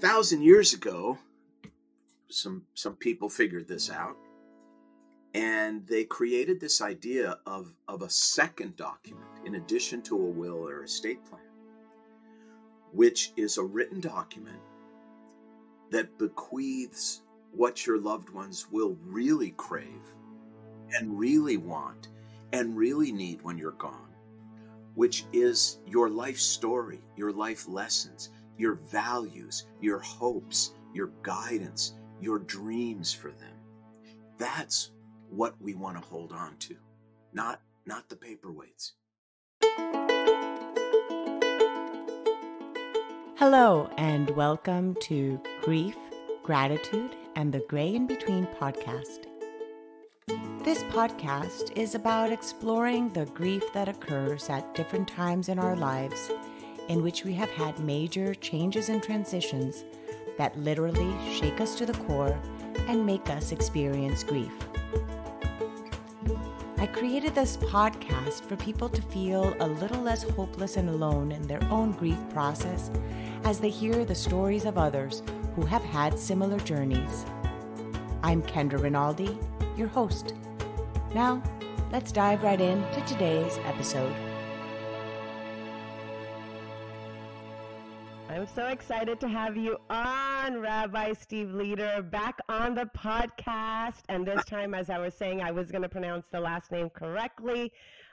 thousand years ago, some some people figured this out, and they created this idea of of a second document in addition to a will or estate plan, which is a written document that bequeaths what your loved ones will really crave and really want and really need when you're gone, which is your life story, your life lessons, your values, your hopes, your guidance, your dreams for them. That's what we want to hold on to, not not the paperweights. Hello and welcome to Grief, Gratitude, and the Gray in Between podcast. This podcast is about exploring the grief that occurs at different times in our lives in which we have had major changes and transitions that literally shake us to the core and make us experience grief. I created this podcast for people to feel a little less hopeless and alone in their own grief process as they hear the stories of others who have had similar journeys. I'm Kendra Rinaldi, your host. Now, let's dive right into today's episode. So excited to have you on, Rabbi Steve Leder, back on the podcast. And this time, as I was saying, I was going to pronounce the last name correctly.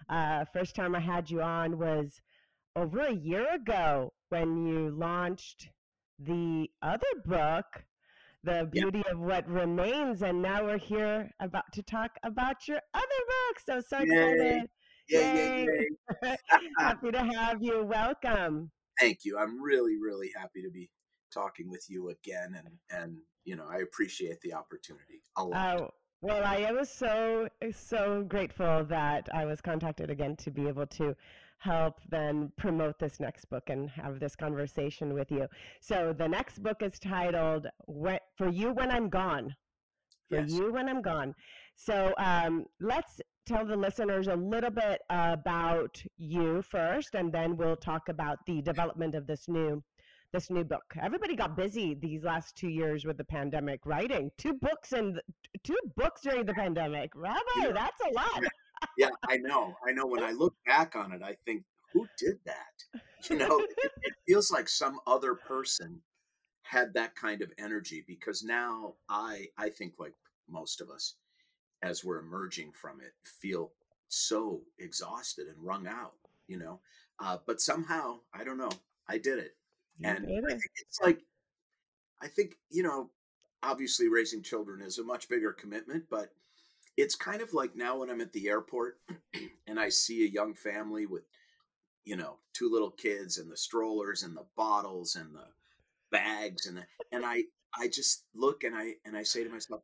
Uh, first time I had you on was over a year ago when you launched the other book, The Beauty yep. of What Remains. And now we're here about to talk about your other book. So, so excited. Yay. Yay. Yay. Yay. Happy to have you. Welcome thank you. I'm really, really happy to be talking with you again, and and you know I appreciate the opportunity a lot. Oh. Well, I was so so grateful that I was contacted again to be able to help then promote this next book and have this conversation with you. So the next book is titled "For You When I'm Gone." For yes. you when I'm gone. So um, let's tell the listeners a little bit about you first, and then we'll talk about the development of this new this new book. Everybody got busy these last two years with the pandemic, writing two books and two books during the pandemic. Rabbi, yeah. that's a lot. yeah, I know. I know. When I look back on it, I think, who did that? You know, it, it feels like some other person had that kind of energy because now I I think like most of us as we're emerging from it feel so exhausted and wrung out you know uh, but somehow i don't know i did it you and did it. I think it's like i think you know obviously raising children is a much bigger commitment but it's kind of like now when i'm at the airport and i see a young family with you know two little kids and the strollers and the bottles and the bags and the, and i i just look and i and i say to myself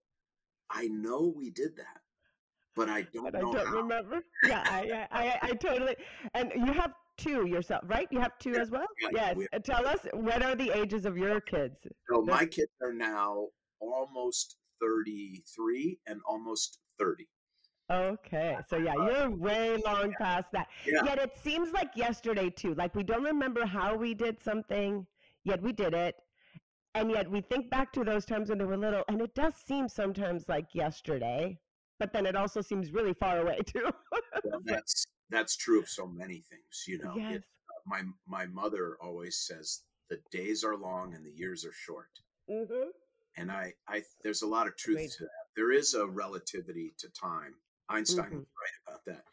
I know we did that, but I don't but know. I don't how. remember. Yeah, I, I, I, totally. And you have two yourself, right? You have two yeah, as well. Yeah, yes. Tell us what are the ages of your kids? So my kids are now almost thirty-three and almost thirty. Okay, so yeah, uh, you're way long yeah. past that. Yeah. Yet it seems like yesterday too. Like we don't remember how we did something, yet we did it and yet we think back to those times when they were little and it does seem sometimes like yesterday but then it also seems really far away too well, that's that's true of so many things you know yes. it, uh, my my mother always says the days are long and the years are short mm-hmm. and i i there's a lot of truth Great. to that there is a relativity to time einstein mm-hmm. was right about that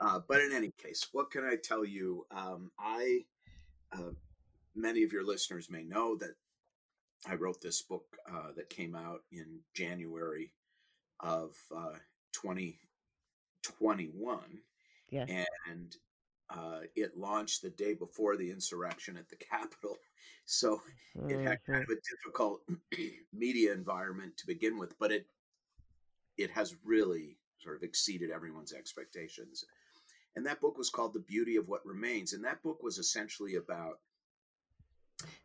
uh, but in any case what can i tell you um, i uh, many of your listeners may know that I wrote this book uh, that came out in January of uh, 2021. Yes. And uh, it launched the day before the insurrection at the Capitol. So mm-hmm. it had kind mm-hmm. of a difficult media environment to begin with, but it it has really sort of exceeded everyone's expectations. And that book was called The Beauty of What Remains. And that book was essentially about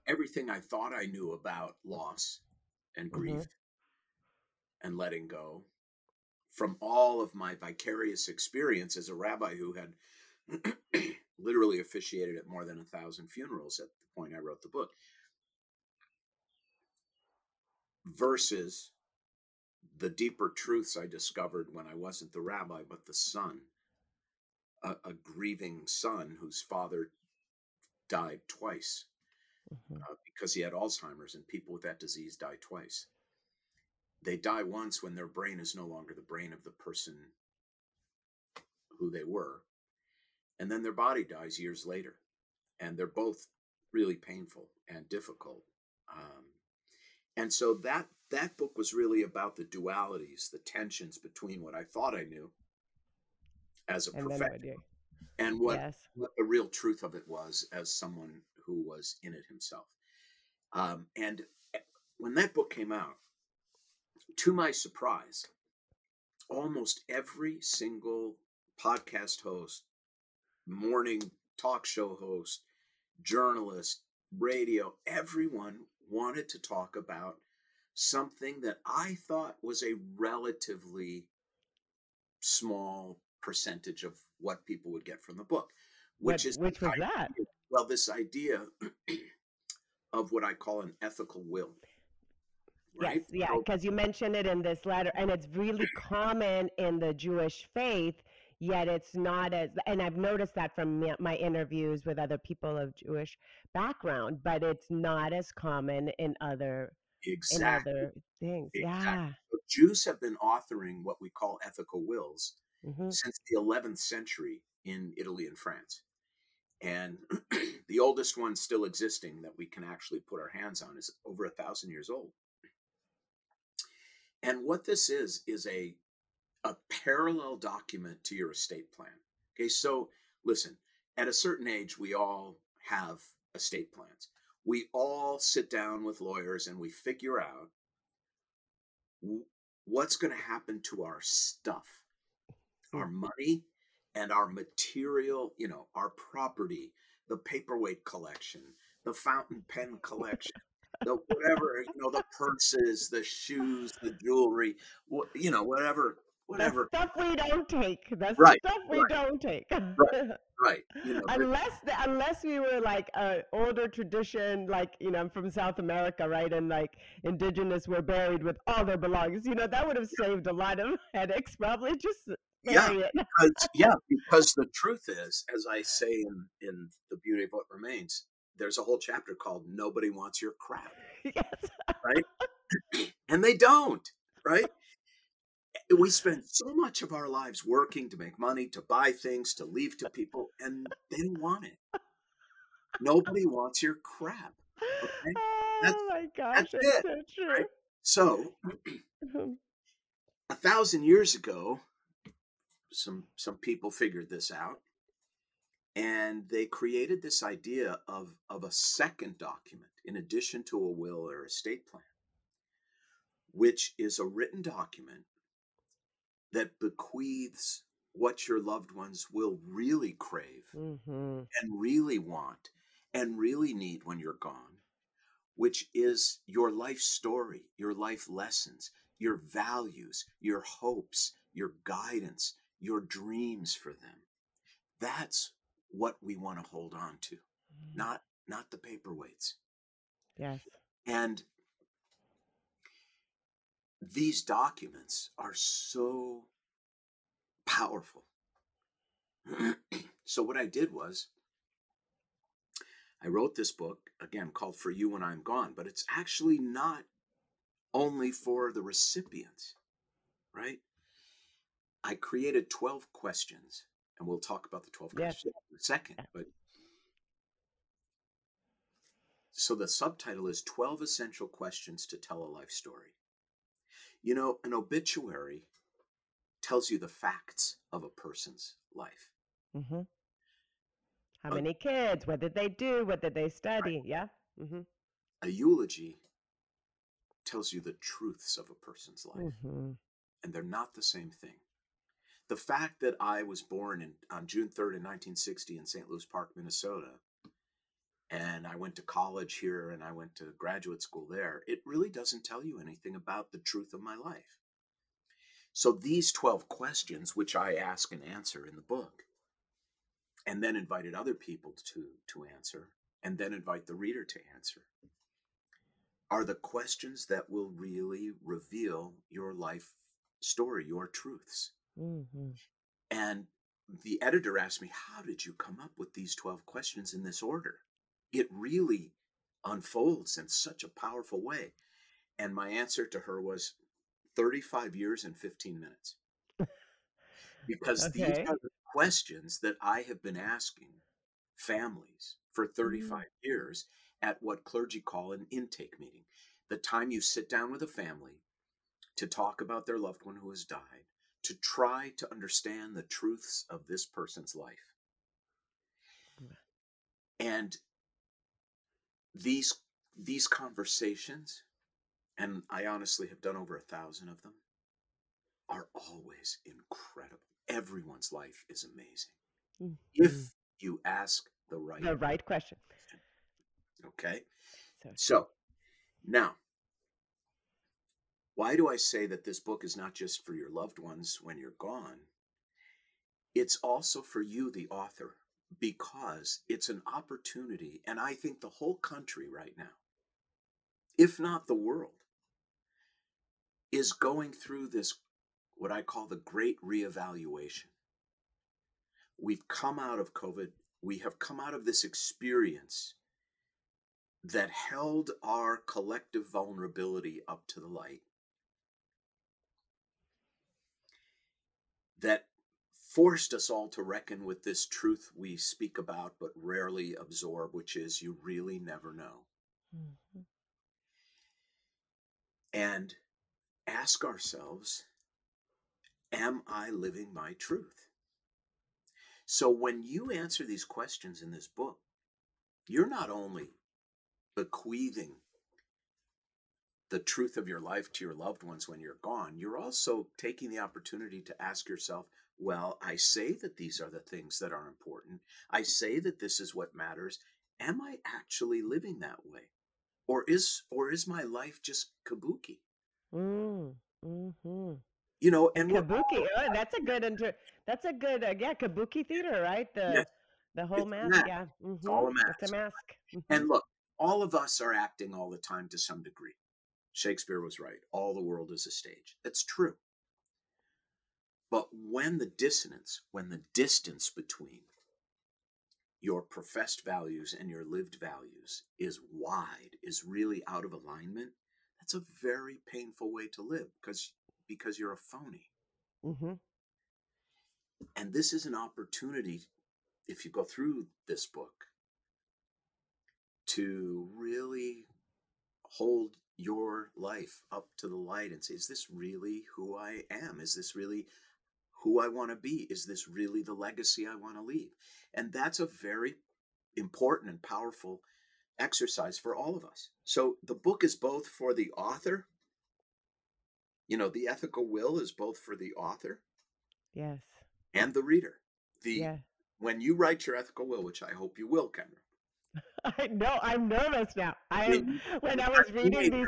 everything I thought I knew about loss and grief mm-hmm. and letting go from all of my vicarious experience as a rabbi who had literally officiated at more than a thousand funerals at the point I wrote the book. versus the deeper truths I discovered when I wasn't the rabbi, but the son, a, a grieving son whose father died twice mm-hmm. uh, because he had Alzheimer's, and people with that disease die twice. They die once when their brain is no longer the brain of the person who they were, and then their body dies years later. And they're both really painful and difficult. Um, and so that that book was really about the dualities, the tensions between what I thought I knew as a and professional and what, yes. what the real truth of it was as someone who was in it himself. Um, and eh, when that book came out, to my surprise, almost every single podcast host, morning talk show host, journalist, radio, everyone wanted to talk about something that I thought was a relatively small percentage of what people would get from the book, which is which was that? Well, this idea of what I call an ethical will. Right? Yes, yeah, because you mentioned it in this letter, and it's really common in the Jewish faith. Yet it's not as, and I've noticed that from my interviews with other people of Jewish background, but it's not as common in other exactly. in other things. Exactly. Yeah, so Jews have been authoring what we call ethical wills mm-hmm. since the 11th century in Italy and France. And the oldest one still existing that we can actually put our hands on is over a thousand years old. And what this is is a a parallel document to your estate plan. Okay, so listen, at a certain age, we all have estate plans. We all sit down with lawyers and we figure out what's going to happen to our stuff, our hmm. money, and our material, you know, our property, the paperweight collection, the fountain pen collection, the whatever, you know, the purses, the shoes, the jewelry, you know, whatever whatever the stuff we don't take. That's right, stuff we right. don't take. right, right. You know, unless the, unless we were like an older tradition, like you know, I'm from South America, right, and like indigenous were buried with all their belongings. You know, that would have saved a lot of headaches. Probably just yeah, because, yeah, because the truth is, as I say in in the beauty of what remains, there's a whole chapter called "Nobody Wants Your Crap." Yes. right, and they don't. Right we spend so much of our lives working to make money, to buy things, to leave to people, and they don't want it. Nobody wants your crap. Okay? That's, oh my gosh, that's, that's it, so true. Right? So, mm-hmm. a thousand years ago, some some people figured this out, and they created this idea of of a second document in addition to a will or estate plan, which is a written document that bequeaths what your loved ones will really crave mm-hmm. and really want and really need when you're gone, which is your life story, your life lessons, your values, your hopes, your guidance, your dreams for them. That's what we want to hold on to, mm-hmm. not not the paperweights. Yes. And these documents are so powerful. so, what I did was, I wrote this book, again, called For You When I'm Gone, but it's actually not only for the recipients, right? I created 12 questions, and we'll talk about the 12 yes. questions in a second. But so the subtitle is 12 Essential Questions to Tell a Life Story. You know, an obituary tells you the facts of a person's life. Mm-hmm. How uh, many kids? What did they do? What did they study? Right. Yeah. Mm-hmm. A eulogy tells you the truths of a person's life, mm-hmm. and they're not the same thing. The fact that I was born in, on June 3rd, in 1960, in St. Louis Park, Minnesota, and I went to college here and I went to graduate school there, it really doesn't tell you anything about the truth of my life. So these 12 questions, which I ask and answer in the book, and then invited other people to, to answer, and then invite the reader to answer, are the questions that will really reveal your life story, your truths. Mm-hmm. And the editor asked me, How did you come up with these 12 questions in this order? It really unfolds in such a powerful way. And my answer to her was 35 years and 15 minutes. Because these are the questions that I have been asking families for 35 Mm. years at what clergy call an intake meeting. The time you sit down with a family to talk about their loved one who has died, to try to understand the truths of this person's life. And these these conversations, and I honestly have done over a thousand of them, are always incredible. Everyone's life is amazing Mhm. if you ask the right The right question. question. Okay. So So now, why do I say that this book is not just for your loved ones when you're gone? It's also for you, the author, because it's an opportunity, and I think the whole country right now, if not the world, is going through this, what I call the great reevaluation. We've come out of COVID, we have come out of this experience that held our collective vulnerability up to the light, that forced us all to reckon with this truth we speak about but rarely absorb, which is you really never know. Mm-hmm. And ask ourselves, am I living my truth? So when you answer these questions in this book, you're not only bequeathing the truth of your life to your loved ones when you're gone, you're also taking the opportunity to ask yourself, well, I say that these are the things that are important. I say that this is what matters. Am I actually living that way? Or is or is my life just kabuki? Mm, mhm. You know, and Kabuki. Oh, that's a good inter. That's a good. Uh, yeah, kabuki theater, right? The Yes, the whole mask. mask. Yeah. It's all a Mm-hmm. It's a mask. mask. And look, all of us are acting all the time to some degree. Shakespeare was right. All the world is a stage. That's true. But when the dissonance, when the distance between your professed values and your lived values is wide, is really out of alignment, that's a very painful way to live because because you're a phony. Mhm. And this is an opportunity if you go through this book to really hold your life up to the light and say, is this really who I am? Is this really who I want to be? Is this really the legacy I want to leave? And that's a very important and powerful exercise for all of us. So the book is both for the author, you know, the ethical will is both for the author Yes. and the reader. The Yeah. when you write your ethical will, which I hope you will, Kendra. I know. I'm nervous now. I When am. When I was reading these.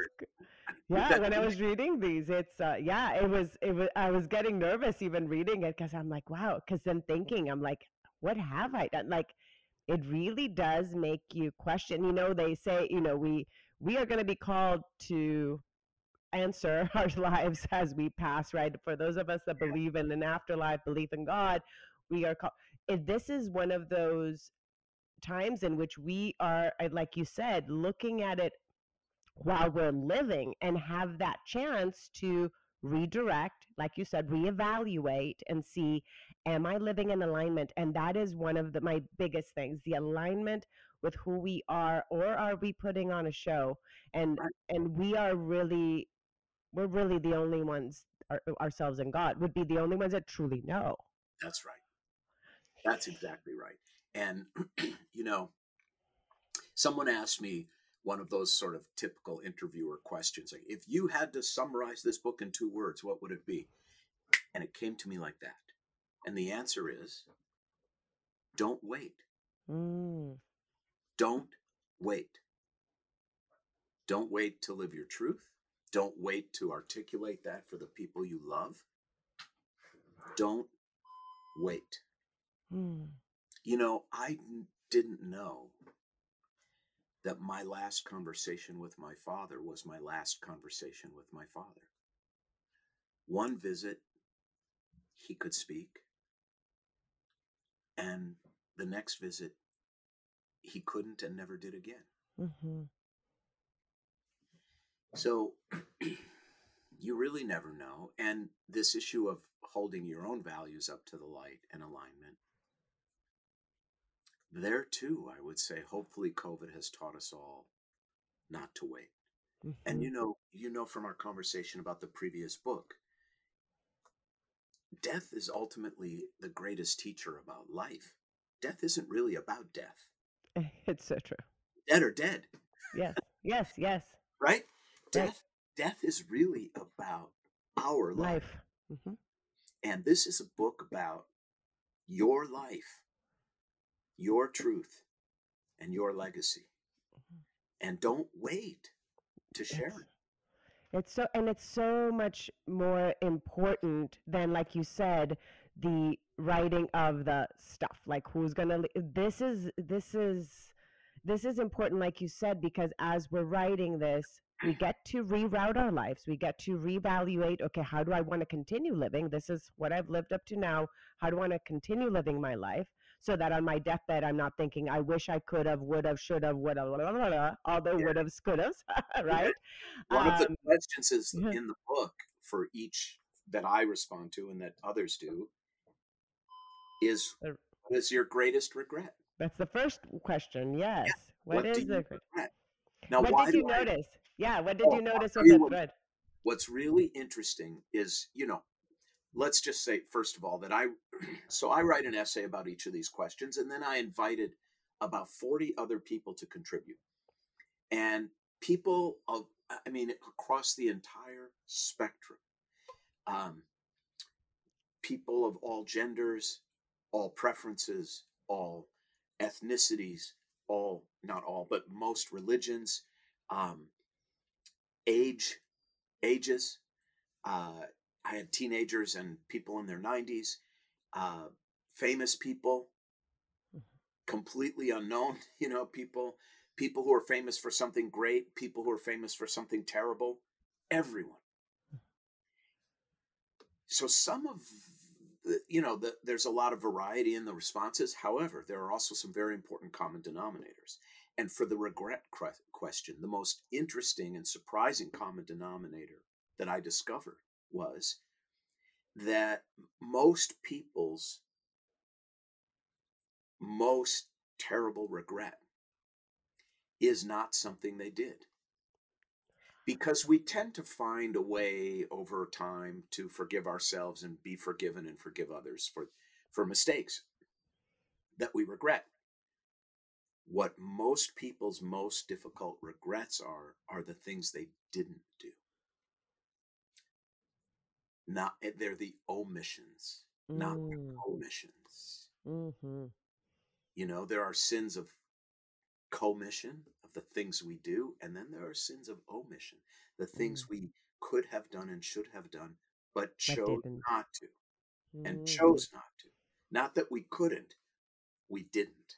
Yeah, when I was reading these, it's uh, yeah, it was it was I was getting nervous even reading it because I'm like, wow, because then thinking, I'm like, what have I done? Like, it really does make you question. You know, they say, you know, we we are going to be called to answer our lives as we pass, right? For those of us that believe in an afterlife, believe in God, we are called. If this is one of those times in which we are, like you said, looking at it while we're living and have that chance to redirect, like you said, reevaluate and see, am I living in alignment? And that is one of the, my biggest things, the alignment with who we are, or are we putting on a show? And and we are really, we're really the only ones, our, ourselves and God would be the only ones that truly know. That's right. That's exactly right. And you know, someone asked me one of those sort of typical interviewer questions like if you had to summarize this book in two words what would it be? And it came to me like that. And the answer is don't wait. Mm, don't wait. Don't wait to live your truth. Don't wait to articulate that for the people you love. Don't wait. Mm, you know i didn't know that my last conversation with my father was my last conversation with my father. One visit, he could speak. And the next visit, he couldn't and never did again. Mm-hmm. So you really never know. And this issue of holding your own values up to the light and alignment, there too, I would say, hopefully COVID has taught us all not to wait. Mm-hmm. And you know, you know from our conversation about the previous book, death is ultimately the greatest teacher about life. Death isn't really about death. It's so true. Dead or dead. Yes. Yes. Yes. right? Death. Death is really about our life. life. Mm-hmm. And this is a book about your life, your truth, and your legacy. Mm-hmm. And don't wait to share it. It's so, and it's so much more important than, like you said, the writing of the stuff. Like who's gonna. This is this is this is important, like you said, because as we're writing this, we get to reroute our lives. We get to reevaluate. Okay, how do I want to continue living? This is what I've lived up to now. How do I want to continue living my life? So that on my deathbed I'm not thinking I wish I could have, would have, should have, would have, blah, blah, blah, all the yeah. would have, could have, right? One um, of the um, questions is in the book for each that I respond to and that others do is what is your greatest regret? That's the first question. Yes. Yeah. what, what is the regret? Now, what did you I, notice? Yeah, what did oh, you notice that thread? What's really interesting is, you know, let's just say first of all that I so I write an essay about each of these questions and then I invited about 40 other people to contribute. And people of I mean across the entire spectrum. Um, people of all genders, all preferences, all ethnicities, all not all, but most religions, um, age, ages, uh, I had teenagers and people in their 90s, uh, famous people, mm-hmm. completely unknown, you know, people, people who are famous for something great, people who are famous for something terrible, everyone. Mm-hmm. So some of the, you know, the, there's a lot of variety in the responses. However, there are also some very important common denominators. And for the regret question, the most interesting and surprising common denominator that I discovered was that most people's most terrible regret is not something they did. Because we tend to find a way over time to forgive ourselves and be forgiven and forgive others for, for mistakes that we regret. What most people's most difficult regrets are, are the things they didn't do not eh, they're the omissions not the mm. commissions mm-hmm. you know there are sins of commission of the things we do and then there are sins of omission the things mm. we could have done and should have done but chose not to and mm. chose not to not that we couldn't we didn't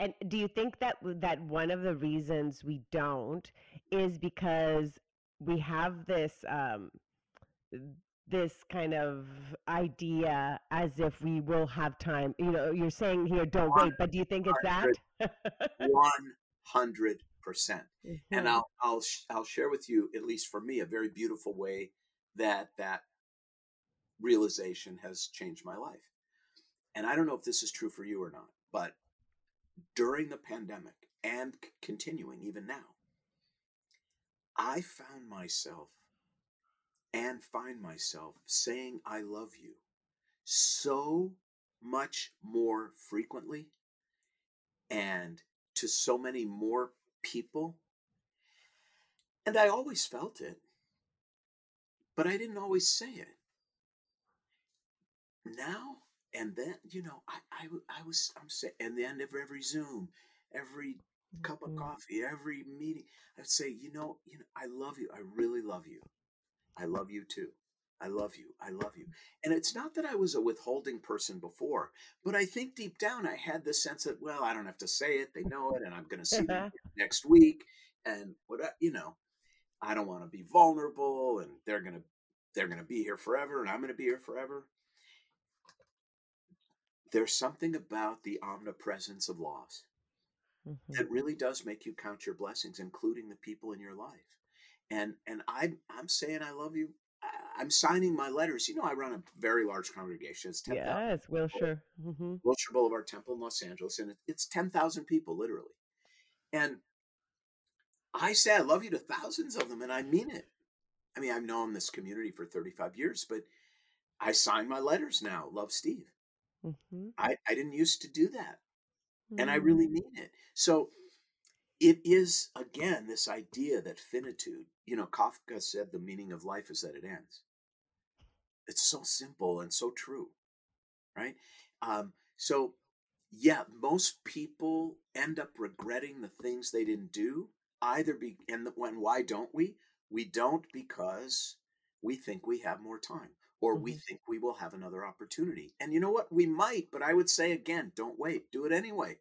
and do you think that that one of the reasons we don't is because we have this um, this kind of idea as if we will have time. You know, you're saying here, don't wait, but do you think it's that? One hundred percent. And mm-hmm. I'll I'll I'll share with you, at least for me, a very beautiful way that that realization has changed my life. And I don't know if this is true for you or not, but during the pandemic and continuing even now, I found myself and find myself saying I love you so much more frequently and to so many more people. And I always felt it, but I didn't always say it. Now and then, you know, I, I, I was, I'm saying, and the end of every Zoom, every cup of mm-hmm. coffee, every meeting, I'd say, you know, you know, I love you. I really love you. I love you too. I love you. I love you. And it's not that I was a withholding person before, but I think deep down I had this sense that, well, I don't have to say it. They know it. And I'm going to see them next week. And what, you know, I don't want to be vulnerable and they're going to, they're going to be here forever and I'm going to be here forever. There's something about the omnipresence of loss mm-hmm. that really does make you count your blessings, including the people in your life. And and I I'm saying I love you I'm signing my letters. You know, I run a very large congregation. It's 10, yes, Wilshire. Mm-hmm. Wilshire Boulevard Temple in Los Angeles, and it's 10,000 people, literally. And I say I love you to thousands of them, and I mean it. I mean, I've known this community for 35 years, but I sign my letters now. Love Steve. Mm-hmm. I, I didn't used to do that. Mm-hmm. And I really mm. mean it. So it is, again, this idea that finitude, you know, Kafka said the meaning of life is that it ends. It's so simple and so true, right? Um, so, yeah, most people end up regretting the things they didn't do. Either be and when why don't we? We don't because we think we have more time or mm-hmm. we think we will have another opportunity. And you know what? We might, but I would say again, don't wait. Do it anyway.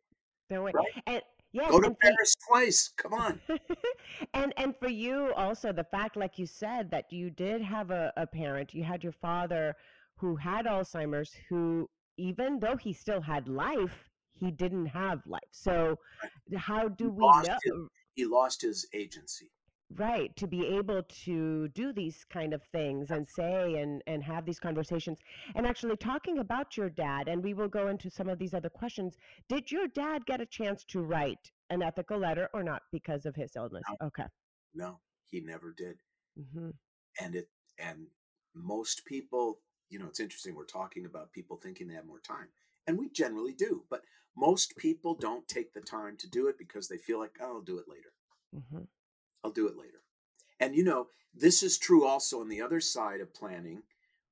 Don't wait. Right? And Yes, Go to Paris for, twice. Come on. and and for you also the fact, like you said, that you did have a, a parent. You had your father who had Alzheimer's, who even though he still had life, he didn't have life. So how do he we know? His, he lost his agency right to be able to do these kind of things and say and and have these conversations and actually talking about your dad and we will go into some of these other questions did your dad get a chance to write an ethical letter or not because of his illness no. okay no he never did mm-hmm. and it and most people you know it's interesting we're talking about people thinking they have more time and we generally do but most people don't take the time to do it because they feel like oh, i'll do it later mm-hmm. I'll do it later. And you know, this is true also on the other side of planning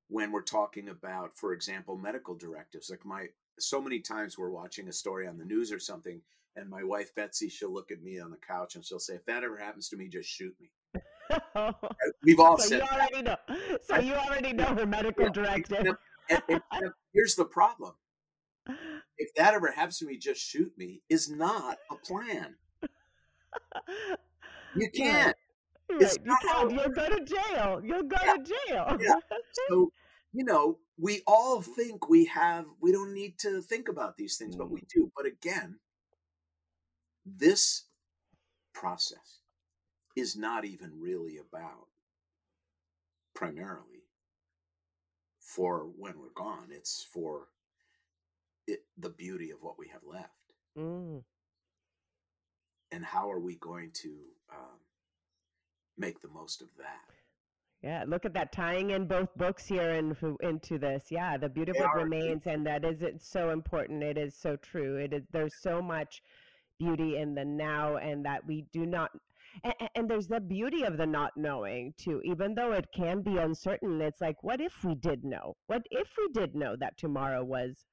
when we're talking about, for example, medical directives. Like my so many times we're watching a story on the news or something, and my wife Betsy, she'll look at me on the couch and she'll say, "If that ever happens to me, just shoot me." We've all so said. You already know. So you already know her medical yeah, directive. and, and, and here's the problem: if that ever happens to me, just shoot me is not a plan. You can't. Right. It's you can't. You'll go to jail. You'll go yeah. to jail. yeah. So, you know, we all think we have, we don't need to think about these things, but we mm. do. But again, this process is not even really about primarily for when we're gone. It's for it, the beauty of what we have left. Mm and how are we going to um, make the most of that? Yeah, look at that tying in both books here into into this. Yeah, the beautiful remains, and that is it's so important. It is so true. It is there's so much beauty in the now, and that we do not. And, and there's the beauty of the not knowing too. Even though it can be uncertain, it's like, what if we did know? What if we did know that tomorrow was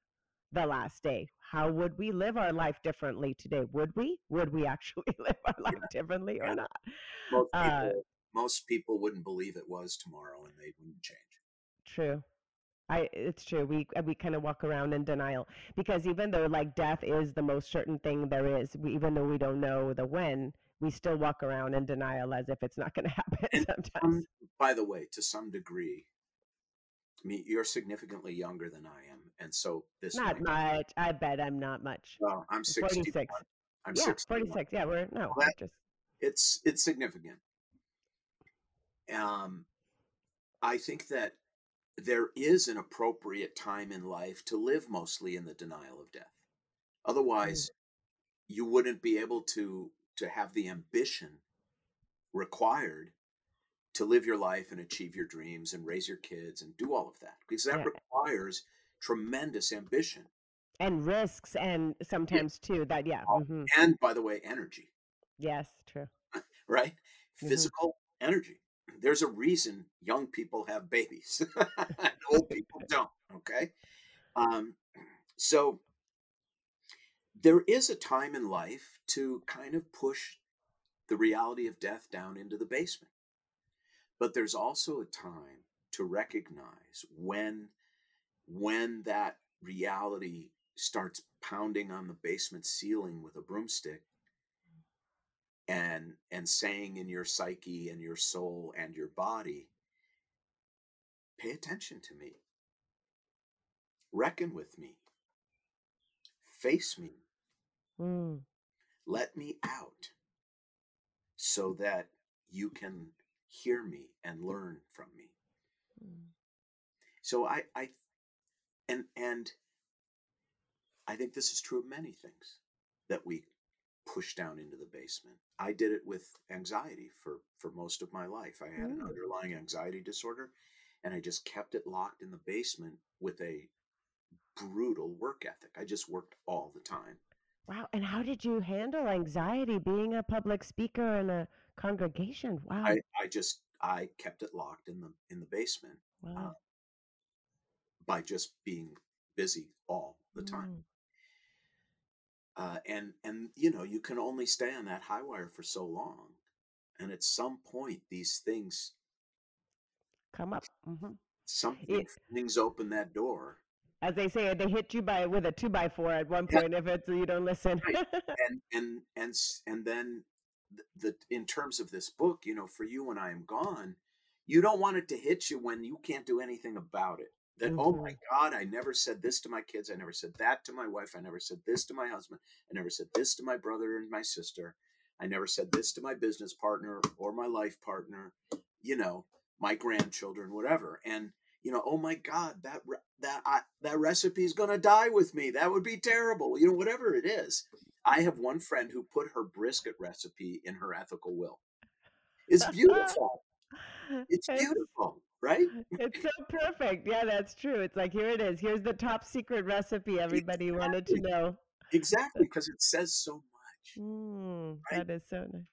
the last day? How would we live our life differently today? Would we? Would we actually live our life yeah. differently or not? Most uh people, uh, most people wouldn't believe it was tomorrow, and they wouldn't change. True. I, it's true. We we kind of walk around in denial because even though like death is the most certain thing there is, we, even though we don't know the when, we still walk around in denial as if it's not going to happen. And sometimes. Um, by the way, to some degree, I mean, you're significantly younger than I am, and so this not much. I bet I'm not much. Well, I'm 46. I'm yeah, 46. Yeah, we're no, just it's it's significant. Um, I think that there is an appropriate time in life to live mostly in the denial of death. Otherwise, mm. you wouldn't be able to to have the ambition required to live your life and achieve your dreams and raise your kids and do all of that because that yeah. requires tremendous ambition. And risks and sometimes yeah. too that yeah oh, mm-hmm. and by the way energy. Yes true. Right? Mm-hmm. physical energy. There's a reason young people have babies and old people don't okay? Um, so there is a time in life to kind of push the reality of death down into the basement. But there's also a time to recognize when when that reality starts pounding on the basement ceiling with a broomstick and and saying in your psyche and your soul and your body pay attention to me reckon with me face me Mm. let me out so that you can hear me and learn from me Mm. so i i and and i think this is true of many things that we push down into the basement i did it with anxiety for for most of my life i had an Mm. underlying anxiety disorder and i just kept it locked in the basement with a brutal work ethic i just worked all the time Wow. And how did you handle anxiety being a public speaker in a congregation? Wow. i i just i kept it locked in the in the basement wow. By just being busy all the time Mm. uh, and and you know you can only stay on that high wire for so long and at some point these things Come up. hmm something things open that door As they say, they hit you by with a two by four at one Yeah. point if it's you don't listen. and and and and then the, the in terms of this book you know for you when i am gone you don't want it to hit you when you can't do anything about it that mm-hmm. oh my god i never said this to my kids i never said that to my wife i never said this to my husband i never said this to my brother and my sister i never said this to my business partner or my life partner you know my grandchildren whatever and you know oh my god that re- that I, that recipe is going to die with me that would be terrible you know whatever it is i have one friend who put her brisket recipe in her ethical will. It's beautiful. It's beautiful right It's so perfect. Yeah, that's true. It's like here it is. Here's the top secret recipe everybody wanted to know. exactly because it says so much Mm, Right? That is so nice.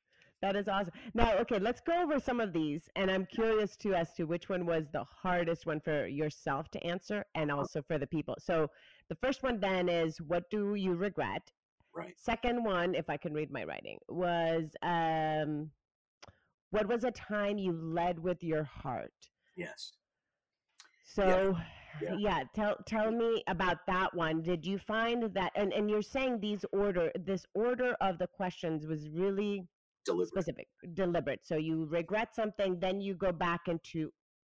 That is awesome. Now, okay, let's go over some of these, and I'm curious too as to which one was the hardest one for yourself to answer, and also for the people. So, the first one then is, what do you regret? right Second one, if I can read my writing, was, um, what was a time you led with your heart? Yes So, Yeah. yeah, tell tell me about that one. Did you find that and and you're saying these order this order of the questions was really deliberate specific, deliberate. So you regret something, then you go back into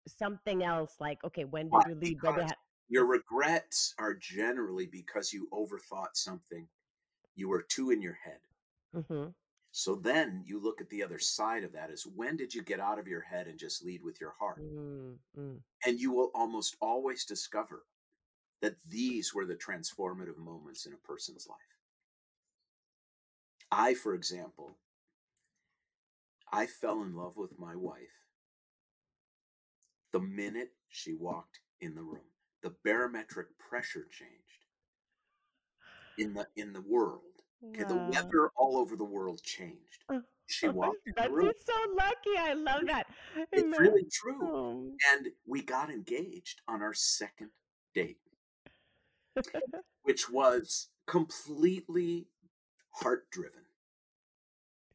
something else like okay, when did you leave? Ha- your regrets are generally because you overthought something you were too in your head Mhm. So then you look at the other side of that is when did you get out of your head and just lead with your heart? Mm, mm, and you will almost always discover that these were the transformative moments in a person's life. I for example i fell in love with my wife the minute she walked in the room. The barometric pressure changed in the in the world okay the weather all over the world changed she oh, walked in the That's so lucky. I love that. it's really true Oh. and we got engaged on our second date which was completely heart driven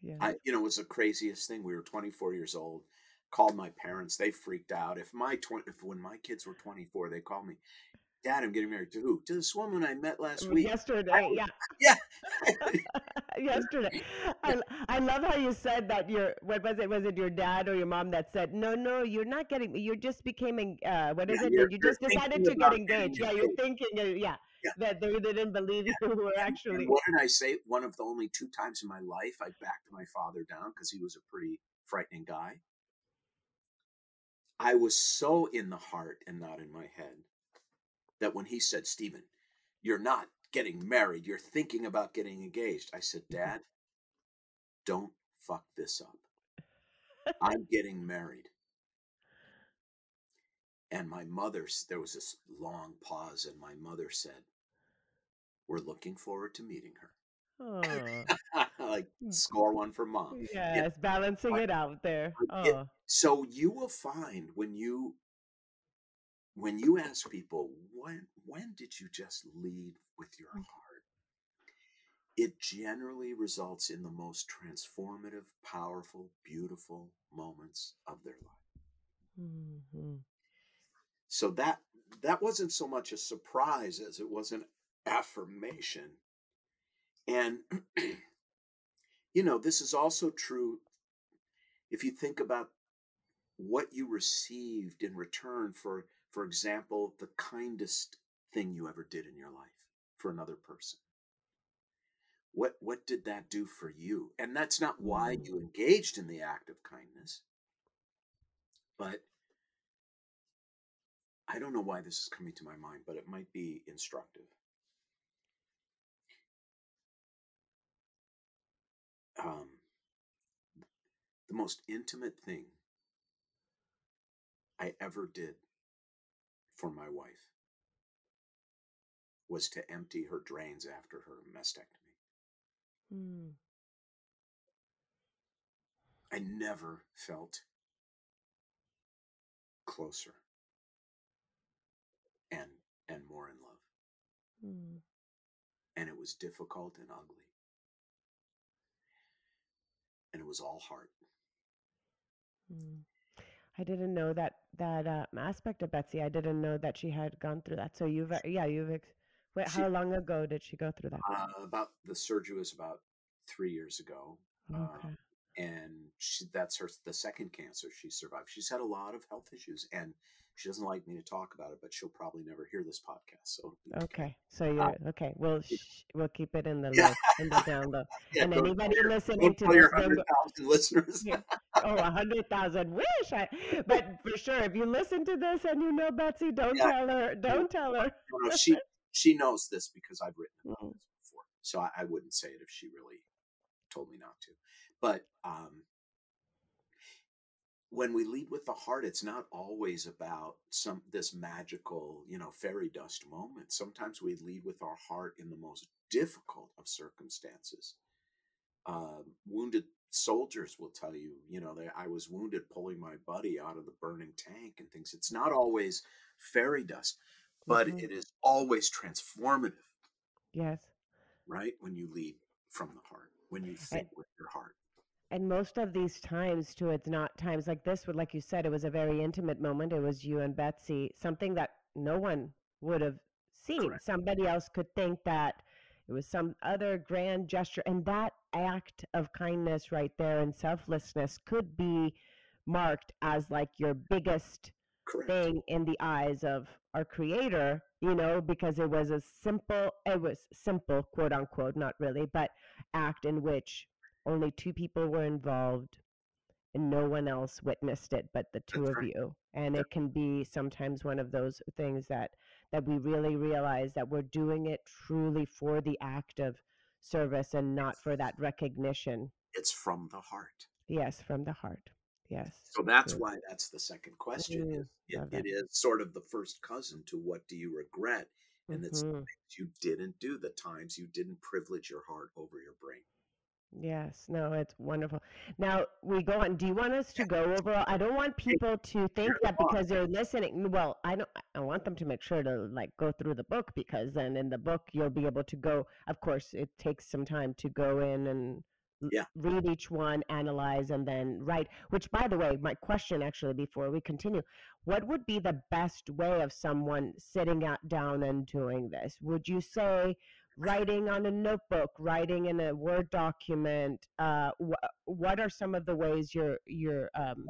yeah. I, you know, it was the craziest thing. We were 24 years old. Called my parents. They freaked out. If my twenty, if when my kids were 24, they called me, Dad, I'm getting married to who? To this woman I met last week. Yesterday, yeah. Yeah. yesterday. I, I love how you said that your what was it? Was it your dad or your mom that said, "No, no, you're not getting. You just became uh, what is Yeah, it? You just decided to get engaged. Yeah, you're thinking. Uh, yeah, Yeah. that they didn't believe you were actually. And what did I say? One of the only two times in my life I backed my father down because he was a pretty frightening guy. I was so in the heart and not in my head that when he said, Stephen, you're not getting married, you're thinking about getting engaged, I said, mm-hmm. Dad, don't fuck this up. I'm getting married. And my mother, there was this long pause, and my mother said, We're looking forward to meeting her. Oh, like, mm. score one for mom. yes, balancing I- it out there. Oh, So you will find when you when you ask people when when did you just lead with your heart? It generally results in the most transformative powerful beautiful moments of their life. Mhm. so that that wasn't so much a surprise as it was an affirmation. And you know this is also true if you think about what you received in return for for example the kindest thing you ever did in your life for another person? What what did that do for you? And that's not why Mm. you engaged in the act of kindness. But i don't know why this is coming to my mind but it might be instructive. Um, the most intimate thing i ever did for my wife was to empty her drains after her mastectomy Mm. i never felt closer and and more in love Mm. and it was difficult and ugly and it was all heart Mm. I didn't know that that uh, aspect of Betsy. I didn't know that she had gone through that. So you've uh, yeah you've ex- wait she how long ago did she go through that? uh, about the surgery was about three years ago uh, Okay. and she, that's her the second cancer she survived she's had a lot of health issues and she doesn't like me to talk about it but she'll probably never hear this podcast so Okay. So uh, you're okay. We'll sh- we'll keep it in the yeah, low in the down low. yeah And anybody your, listening to this, hundred listeners Yeah. Oh, a hundred thousand. Wish I. But for sure, if you listen to this and you know Betsy, don't yeah tell her. Don't tell her. no, she she knows this because i've written about Mm. this before so I, I wouldn't say it if she really told me not to but um when we lead with the heart it's not always about some this magical you know fairy dust moment sometimes we lead with our heart in the most difficult of circumstances um, wounded soldiers will tell you you know they, i was wounded pulling my buddy out of the burning tank and things it's not always fairy dust but hmm it is always transformative Yes. right when you lead from the heart when you think with your heart and most of these times too, it's not times like this. Where, like you said, it was a very intimate moment. It was you and Betsy. Something that no one would have seen. correct Somebody else could think that it was some other grand gesture, and that act of kindness right there and selflessness could be marked as like your biggest correct. thing in the eyes of our creator you know because it was a simple it was simple quote unquote not really but act in which only two people were involved and no one else witnessed it but the two that's of right. you. And it can be sometimes one of those things that that we really realize that we're doing it truly for the act of service and not for that recognition it's from the heart yes from the heart yes So that's why that's the second question. mm, Is it, it is sort of the first cousin to what do you regret? And it's the hmm things you didn't do, the times you didn't privilege your heart over your brain. Yes, no, it's wonderful. Now we go on. Do you want us to go over? I don't want people to think that because they're listening. Well, I don't. I want them to make sure to like go through the book because then in the book you'll be able to go. Of course, it takes some time to go in and Yeah. read each one, analyze, and then write. Which, by the way, my question actually before we continue, what would be the best way of someone sitting out, down and doing this? Would you say? Writing on a notebook, writing in a Word document. Uh, wh- what are some of the ways your your um,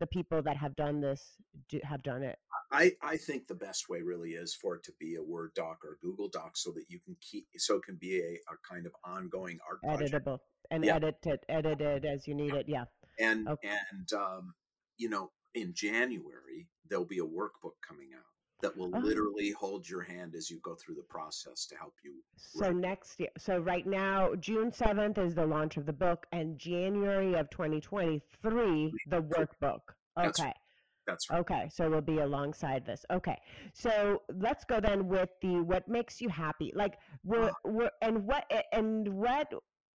the people that have done this do, have done it? I, I think the best way really is for it to be a Word doc or a Google doc so that you can keep so it can be a, a kind of ongoing art project. Editable and Yeah. edit it, edit it as you need it. Yeah. And Okay. and um, you know, in January there'll be a workbook coming out that will Oh. literally hold your hand as you go through the process to help you So write. next year, so right now, June seventh is the launch of the book, and January of 2023, the workbook. Okay. that's right. Okay, so we'll be alongside this. Okay, so let's go then with the what makes you happy. Like we're Uh, we're and what and what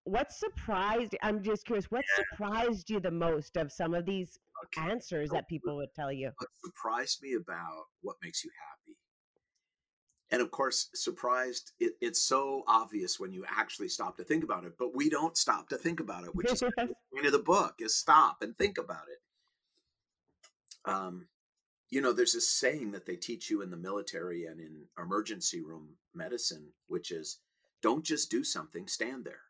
what surprised? I'm just curious. What yeah. surprised you the most of some of these Okay. answers So that people would tell you? what surprised me about what makes you happy and of course surprised it, it's so obvious when you actually stop to think about it but we don't stop to think about it which is the point of the book is stop and think about it um you know, there's this saying that they teach you in the military and in emergency room medicine, which is don't just do something, stand there.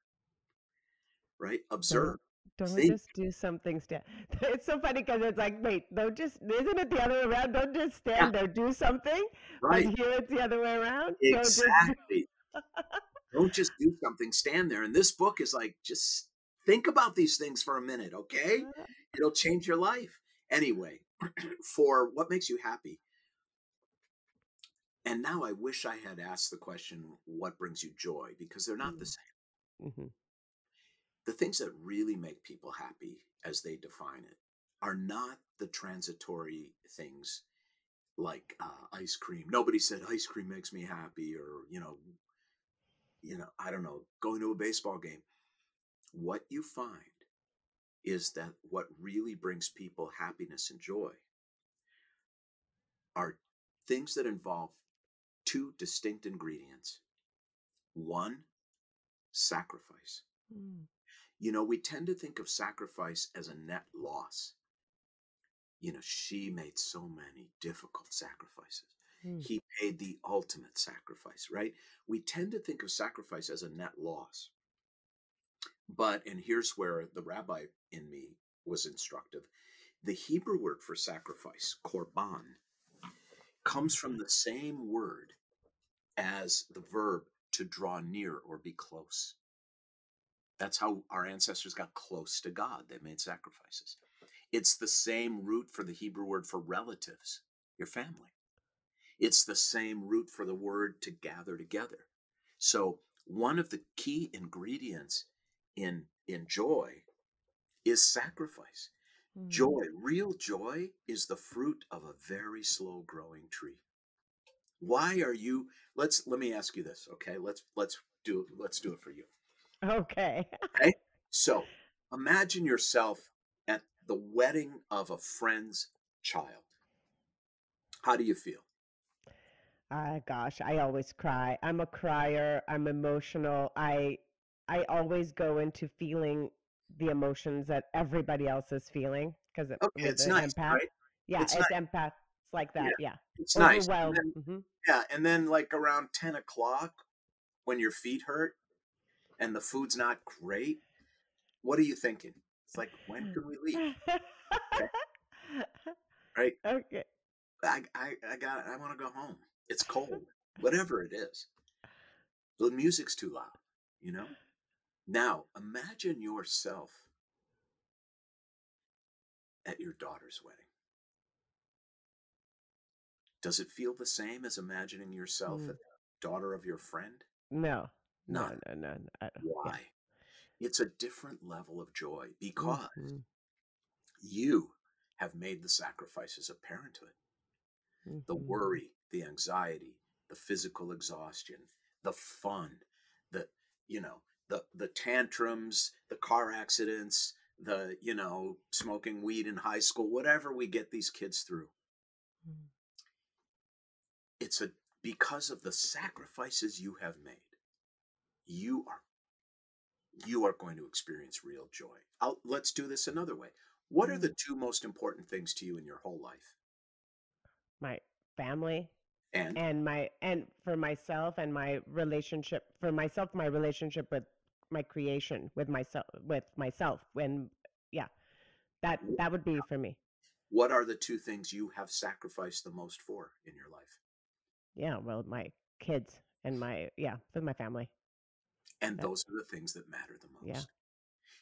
Right? Observe. Don't think. just do something. Stand. It's so funny because it's like, wait, don't just. Isn't it the other way around? Don't just stand there, do something. Right. But here it's the other way around. Don't just- Exactly. don't just do something, stand there. And this book is like, just think about these things for a minute, okay? It'll change your life. Anyway, for what makes you happy. And now I wish I had asked the question, what brings you joy? Because they're not the same. Mm. Mhm. The things that really make people happy, as they define it, are not the transitory things like uh, ice cream. Nobody said ice cream makes me happy, or you know, you know, I don't know, going to a baseball game. What you find is that what really brings people happiness and joy are things that involve two distinct ingredients. One, sacrifice. Mm. You know, we tend to think of sacrifice as a net loss. You know, she made so many difficult sacrifices. Mm. He paid the ultimate sacrifice, right? We tend to think of sacrifice as a net loss. But, and here's where the rabbi in me was instructive the Hebrew word for sacrifice, korban, comes from the same word as the verb to draw near or be close. That's how our ancestors got close to God. They made sacrifices. It's the same root for the Hebrew word for relatives, your family. It's the same root for the word to gather together. So, one of the key ingredients in, in joy is sacrifice. Mm. Joy, real joy, is the fruit of a very slow growing tree. Why are you let's let me ask you this, okay? Let's let's do let's do it for you. Okay. okay. So imagine yourself at the wedding of a friend's child. How do you feel? Ah, gosh, I always cry. I'm a crier. I'm emotional. I I always go into feeling the emotions that everybody else is feeling because Okay, it's nice, empath. right? Yeah, It's it's, empath. It's like that. Yeah. It's nice. And then, Mhm. yeah, and then like around 10 o'clock when your feet hurt and the food's not great, what are you thinking? It's like, when can we leave? Right? okay. I, I, I got I want to go home. It's cold. Whatever it is. The music's too loud, you know? Now, imagine yourself at your daughter's wedding. Does it feel the same as imagining yourself Mm. at the daughter of your friend? No. No, No. no, no. no. I don't- Why? It's a different level of joy because Mhm. you have made the sacrifices of parenthood. the Mhm. worry, the anxiety, the physical exhaustion, the fun, the you know, the the tantrums, the car accidents, the you know, smoking weed in high school, whatever we get these kids through. Mm. It's a because of the sacrifices you have made. You are you are going to experience real joy. I'll, let's do this another way. What are the mm-hmm. two most important things to you in your whole life? My family And and my and for myself and my relationship for myself my relationship with my creation with myself with myself and yeah that that would be for me what are the two things you have sacrificed the most for in your life? yeah well my kids and my yeah with my family And those are the things that matter the most. Yeah.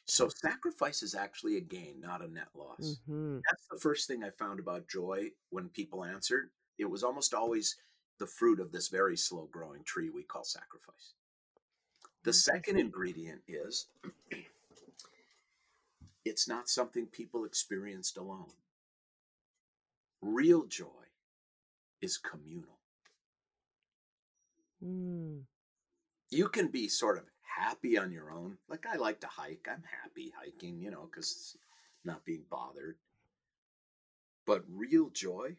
So sacrifice is actually a gain, not a net loss. hmm That's the first thing I found about joy when people answered. It was almost always the fruit of this very slow growing tree we call sacrifice. The second ingredient is it's not something people experienced alone. Real joy is communal. mm. you can be sort of happy on your own. Like I like to hike. I'm happy hiking, you know, because not being bothered. But real joy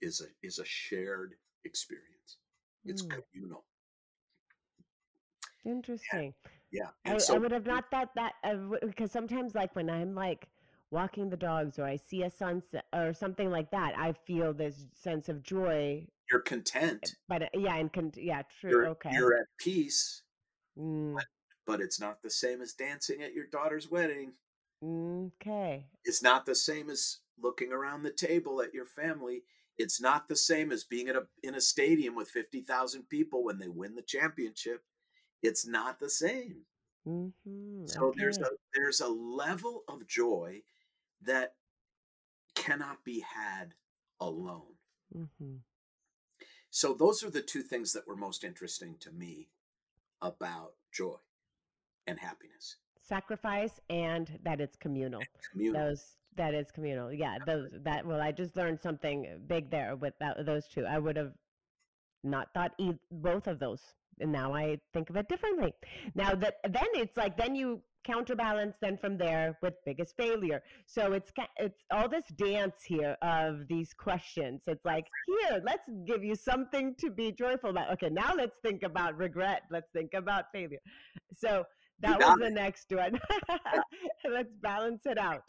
is a is a shared experience. It's Mm. communal. interesting Yeah. I, And I would have not thought that uh, because sometimes like when i'm like walking the dogs or I see a sunset or something like that, I feel this sense of joy. You're content. But uh, yeah, and con- yeah, true. You're, okay. you're at peace, Mm, but, but it's not the same as dancing at your daughter's wedding. okay. It's not the same as looking around the table at your family. It's not the same as being at a in a stadium with 50,000 people when they win the championship. It's not the same. Mm-hmm. So there's a there's a level of joy that cannot be had alone. Mm-hmm. So those are the two things that were most interesting to me about joy and happiness. Sacrifice and that it's communal. Communal. Those that is communal. Yeah, those that well, I just learned something big there with that, those two. I would have not thought e- both of those, and now I think of it differently. Now that then it's like then you counterbalance then from there with biggest failure. So it's it's all this dance here of these questions. It's like here, let's give you something to be joyful about. Okay, now let's think about regret. Let's think about failure. So that was the next one. let's balance it out.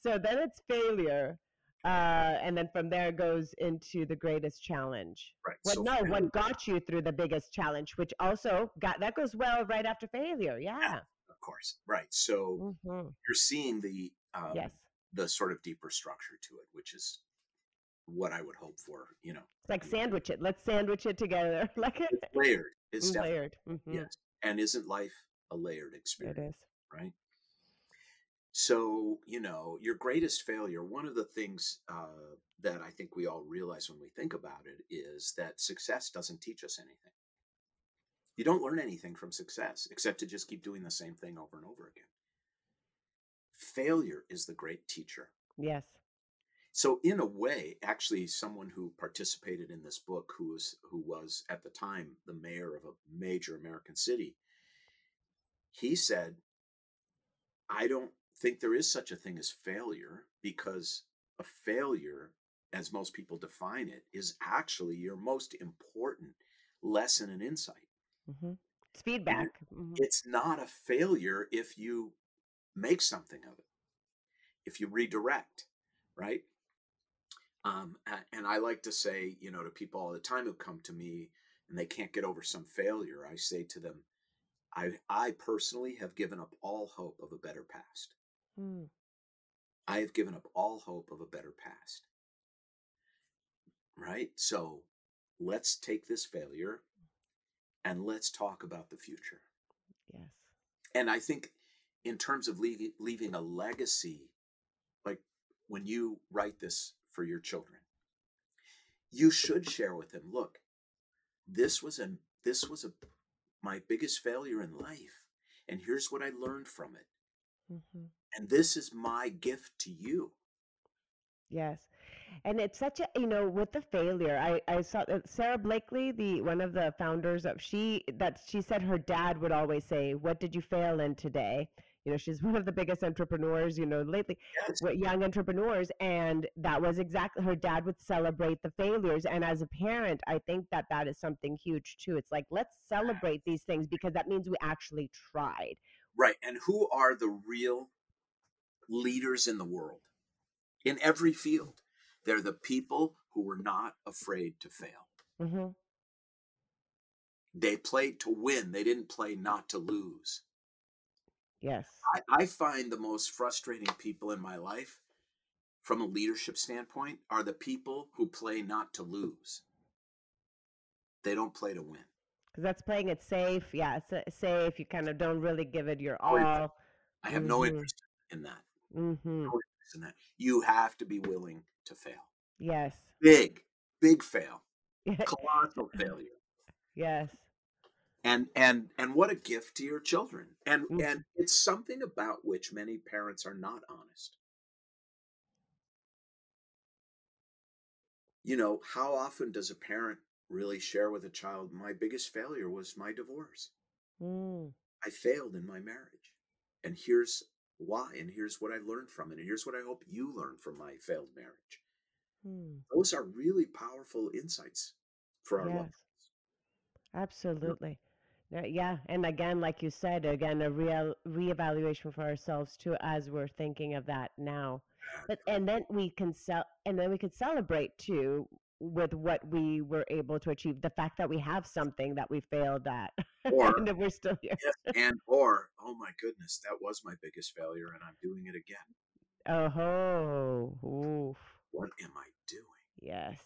So then it's failure. Uh, and then from there goes into the greatest challenge. Right. What so no, failure- what got you through the biggest challenge, which also got that goes well right after failure. Yeah. of course. Right. So hmm you're seeing the um, Yes. the sort of deeper structure to it, which is what I would hope for. You know, It's like sandwich it. Let's sandwich it together. like it. it's layered. It's layered. hmm yes. And isn't life a layered experience? is. right? So, you know, your greatest failure, one of the things uh, that I think we all realize when we think about it is that success doesn't teach us anything. You don't learn anything from success except to just keep doing the same thing over and over again. Failure is the great teacher. Yes. So, in a way, actually, someone who participated in this book, who was who was at the time the mayor of a major American city, he said, "I don't think there is such a thing as failure because a failure, as most people define it, is actually your most important lesson and insight. Hmm It's feedback. Mhm. It's not a failure if you make something of it, if you redirect, right?" Um, and I like to say, you know, to people all the time who come to me and they can't get over some failure, I say to them, I, I personally have given up all hope of a better past. Mm. I have given up all hope of a better past. Right? So let's take this failure and let's talk about the future. Yes. And I think, in terms of leaving, leaving a legacy, like when you write this for your children, you should share with them look, this was a this was a my biggest failure in life and here's what i learned from it Mm-hmm. and this is my gift to you Yes. And it's such a, you know, with the failure, I, I saw that Sara Blakely, the one of the founders of she that she said her dad would always say, "What did you fail in today?" You know, she's one of the biggest entrepreneurs, you know, lately yes. young entrepreneurs and that was exactly her dad would celebrate the failures. And as a parent i think that that is something huge too. It's like let's celebrate these things because that means we actually tried. Right and who are the real leaders in the world? In every field they're the people who were not afraid to fail. Hmm they played to win. They didn't play not to lose. Yes. I, I find the most frustrating people in my life from a leadership standpoint are the people who play not to lose. They don't play to win. Because that's playing it safe. Yeah sa- safe. You kind of don't really give it your Oh, all. I have no Mhm. interest in that. Hmm no that you have to be willing to fail. Yes. Big big fail. Colossal failure. Yes. And and and what a gift to your children. And Mhm. and it's something about which many parents are not honest. You know how often does a parent really share with a child my biggest failure was my divorce. Mm. i failed in my marriage. And here's why and here's what i learned from it and here's what i hope you learn from my failed marriage Mm. those are really powerful insights for our Yes. Absolutely. Uh, Yeah, and again, like you said, again, a real reevaluation for ourselves too, as we're thinking of that now. But and then we can sell, and then we could celebrate too with what we were able to achieve. The fact that we have something that we failed at, Or and that we're still here. yes, and or oh my goodness, that was my biggest failure, and I'm doing it again. Oh ho, oof, What am I doing? yes.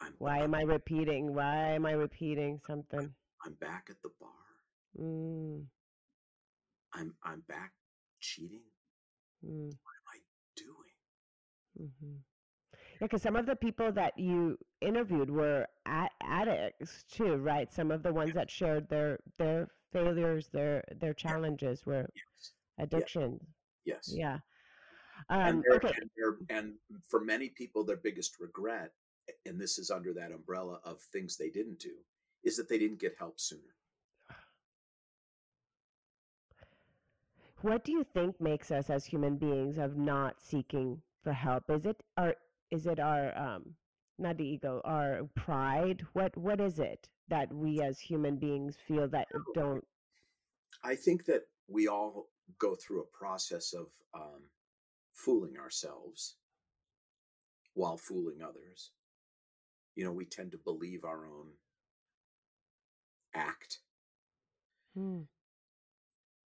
I'm Why am I repeating? Why am I repeating something? I'm back at the bar. Mm, I'm I'm back cheating. mm. What am I doing? hmm Yeah, because some of the people that you interviewed were a- addicts too, right? Some of the ones that shared their their failures, their their challenges were Yes. addictions. Yes. Yeah. Um, their- okay. and, and for many people, their biggest regret, and this is under that umbrella of things they didn't do, is that they didn't get help sooner. What do you think makes us as human beings of not seeking for help? Is it our is it our um not the ego, our pride? What what is it that we as human beings feel that don't I think that we all go through a process of um, fooling ourselves while fooling others. You know, we tend to believe our own act. Hmm.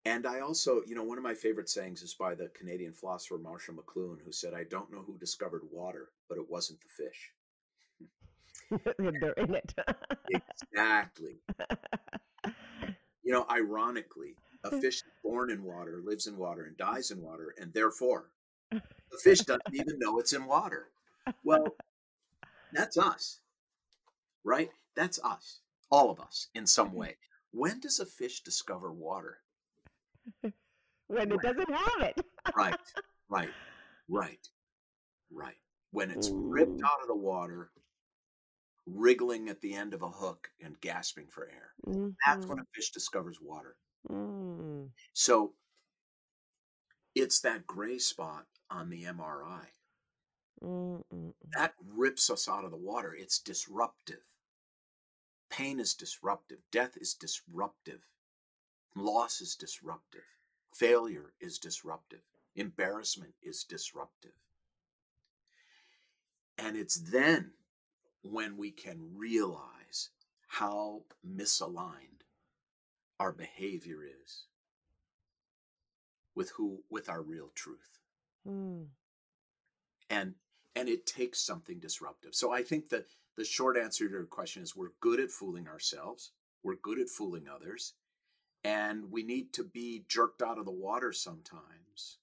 And I also, you know, one of my favorite sayings is by the Canadian philosopher Marshall McLuhan, who said, I don't know who discovered water, but it wasn't the fish. they're in it. Exactly. You know, ironically, a fish born in water, lives in water, and dies in water, and therefore the fish doesn't even know it's in water. Well, that's us, right? That's us, all of us in some mm-hmm. way. When does a fish discover water? when it doesn't have it. Right, right, right, right. When it's ripped out of the water, wriggling at the end of a hook and gasping for air. That's Mhm. when a fish discovers water. Mm. So it's that gray spot on the MRI Mm, mm, mm. that rips us out of the water. It's disruptive. Pain is disruptive. Death is disruptive. Loss is disruptive. Failure is disruptive. Embarrassment is disruptive. And it's then when we can realize how misaligned our behavior is with who with our real truth Mm. and and it takes something disruptive so i think that the short answer to your question is we're good at fooling ourselves we're good at fooling others and we need to be jerked out of the water sometimes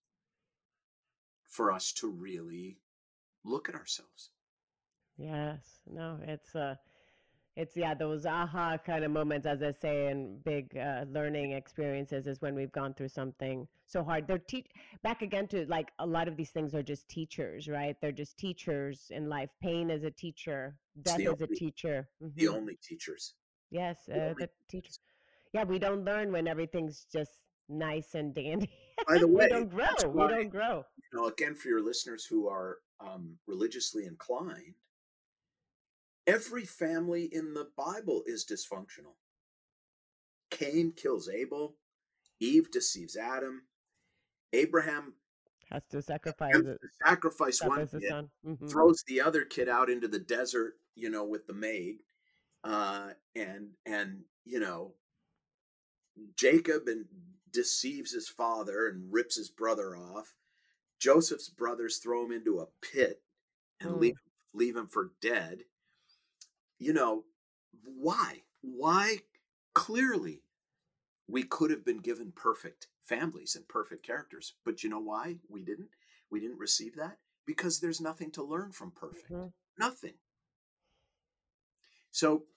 for us to really look at ourselves Yes. No, it's uh it's yeah, those aha kind of moments as I say in big uh, learning experiences is when we've gone through something so hard. They're teach back again to like a lot of these things are just teachers, right? They're just teachers in life. Pain is a teacher, death the is a teacher. the Mhm. only teachers Yes, the uh, only the teacher. teachers. Yeah, we don't learn when everything's just nice and dandy. by the way we don't grow. We don't grow. you know again for your listeners who are um, religiously inclined every family in the bible is dysfunctional cain kills abel eve deceives adam abraham Has to sacrifice to sacrifice one kid. Mhm. throws the other kid out into the desert you know with the maid uh, and and you know jacob and deceives his father and rips his brother off. Joseph's brothers throw him into a pit and Mm. leave leave him for dead. You know why? Why? Clearly we could have been given perfect families and perfect characters but you know why we didn't? We didn't receive that? Because there's nothing to learn from perfect. Mhm. nothing. So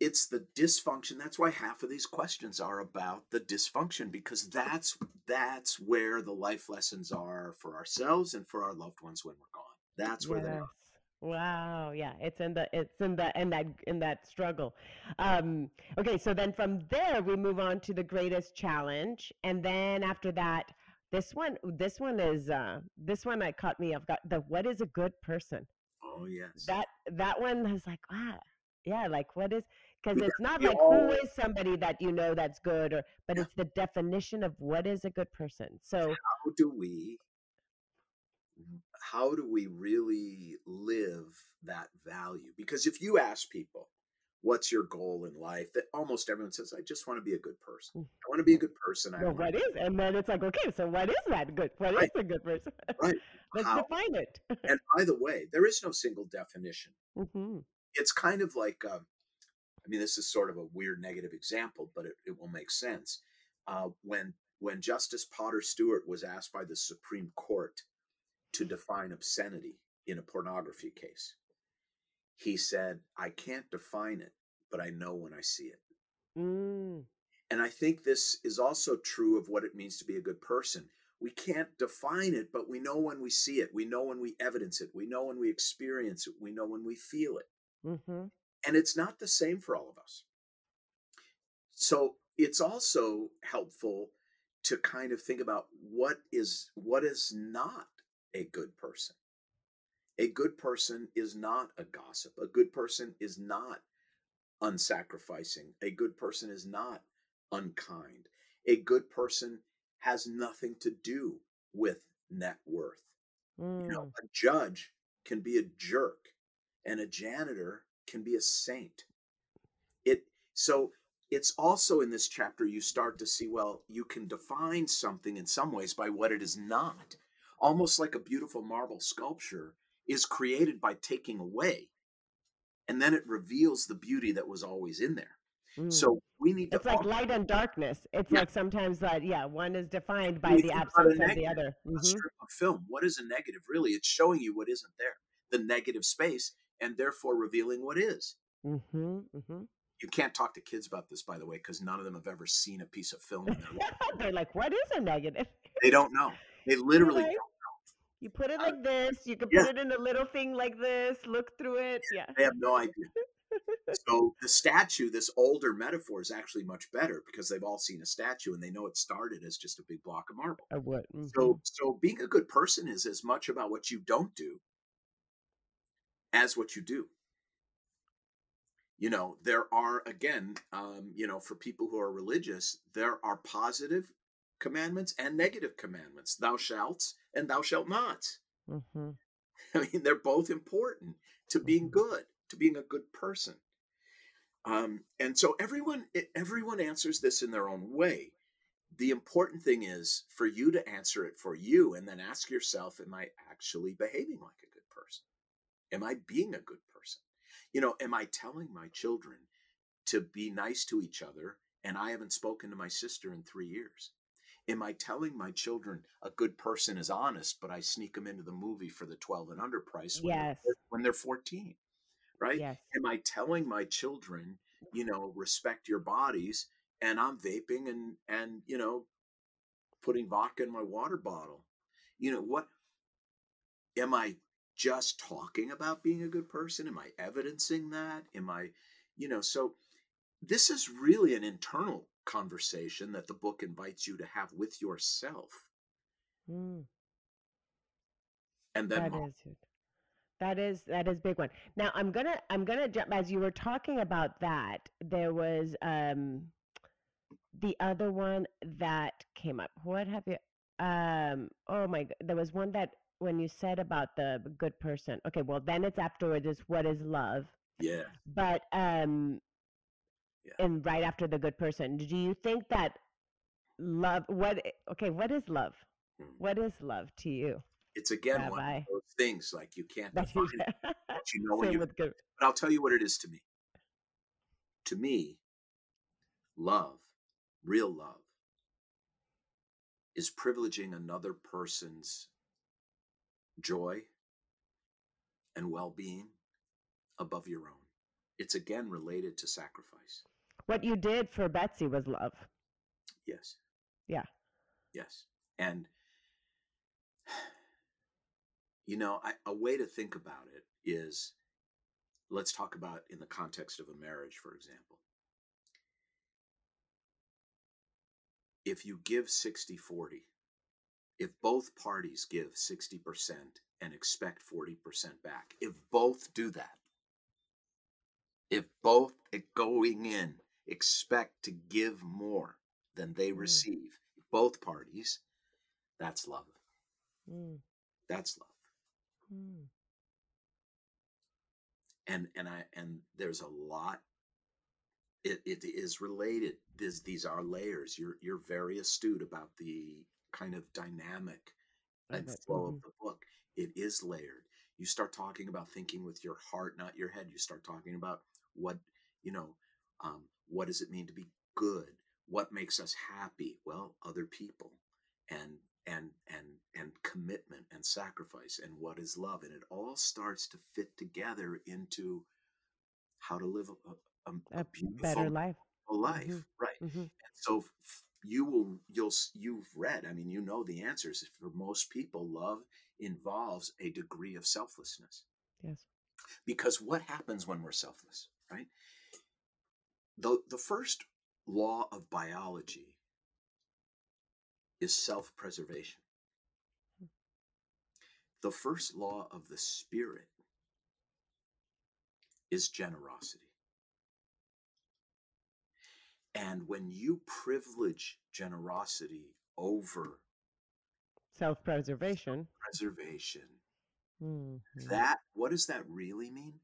it's the dysfunction that's why half of these questions are about the dysfunction because that's that's where the life lessons are for ourselves and for our loved ones when we're gone that's where they are Wow. Yeah. It's in the it's in the in that in that struggle. Um, okay, so then from there we move on to the greatest challenge. And then after that, this one this one is uh this one that caught me. I've got the what is a good person? oh yes That that one is like, ah, yeah, like what is because it's not like who is somebody that you know that's good or but it's the definition of what is a good person. So how do we how do we really live that value? Because if you ask people what's your goal in life? that almost everyone says i just want to be a good person. Mm. i want to be a good person. I well, what is? And then it's like okay so what is that good What is Right. a good person? Right. Let's how define it. And by the way there is no single definition. Hmm it's kind of like um, i mean this is sort of a weird negative example but it, it will make sense. Uh, when when justice potter stewart was asked by the supreme court to define obscenity in a pornography case he said i can't define it but i know when i see it. Mm. and i think this is also true of what it means to be a good person. We can't define it but we know when we see it. We know when we evidence it. We know when we experience it. We know when we feel it. Hmm and it's not the same for all of us. So it's also helpful to kind of think about what is what is not a good person. A good person is not a gossip. A good person is not unsacrificing. A good person is not unkind. A good person has nothing to do with net worth. You know Mm. a judge can be a jerk and a janitor can be a saint. It so it's also in this chapter you start to see well you can define something in some ways by what it is not. Almost like a beautiful marble sculpture is created by taking away and then it reveals the beauty that was always in there. Mm. so we need to it's like light and darkness. It's Yeah. like sometimes that yeah one is defined by the absence of the other. a hmm strip of film. What is a negative? Really it's showing you what isn't there. The negative space and therefore revealing what is hmm hmm You can't talk to kids about this, by the way, because none of them have ever seen a piece of film in their life. they're like what is a negative They don't know. They literally don't. you put it Uh, like this you can yeah. put it in a little thing like this look through it yeah They have no idea. So the statue, this older metaphor, is actually much better because they've all seen a statue and they know it started as just a big block of marble. I would. mhm. So, so being a good person is as much about what you don't do as what you do. You know, there are again, um, you know, for people who are religious, there are positive commandments and negative commandments. Thou shalt and thou shalt not. mm-hmm. I mean, they're both important to being Mhm. good, to being a good person. Um, and so everyone everyone answers this in their own way. The important thing is for you to answer it for you and then ask yourself, am I actually behaving like a good person? Am I being a good person? You know, am I telling my children to be nice to each other and I haven't spoken to my sister in three years? Am I telling my children a good person is honest, but I sneak them into the movie for the 12 and under price when, Yes. they're, when they're 14? Right? Yes. Am I telling my children, you know, respect your bodies and I'm vaping and and you know putting vodka in my water bottle? You know, what am I just talking about being a good person? Am I evidencing that? Am I, you know, so this is really an internal conversation that the book invites you to have with yourself. Mm. And then That mom- is huge. That is that is big one. Now I'm gonna I'm gonna jump as you were talking about that. There was um the other one that came up. What have you? Um. Oh my. There was one that when you said about the good person. Okay. Well, then it's afterwards. Is what is love? yeah. But um. Yeah. And right after the good person, do you think that love? What? Okay. What is love? Hmm. What is love to you? It's again one of those things like you can't define it, but you know same you with good. But I'll tell you what it is to me. To me, love, real love, is privileging another person's joy and well being above your own. It's again related to sacrifice. What you did for Betsy was love. Yes. Yeah. Yes. And, you know, I, a way to think about it is let's talk about in the context of a marriage, for example. If you give 60 40, if both parties give 60% and expect 40% back, if both do that, if both going in expect to give more than they Mm. receive, both parties, that's love. Mm. That's love. Mm. And and I and there's a lot. It, it is related. This, these are layers. You're you're very astute about the kind of dynamic and flow Mhm. of the book. It is layered. You start talking about thinking with your heart, not your head. You start talking about what you know. Um, what does it mean to be good? What makes us happy? Well, other people, and and and and commitment and sacrifice, and what is love, and it all starts to fit together into how to live a, a, a A beautiful better life. life, Mhm. right? hmm And so f- you will you'll you've read i mean you know the answers. For most people love involves a degree of selflessness. Yes. because what happens when we're selfless right? The the first law of biology is self-preservation. Hmm. The first law of the spirit is generosity and when you privilege generosity over Self preservation. preservation hmm that what does that really mean?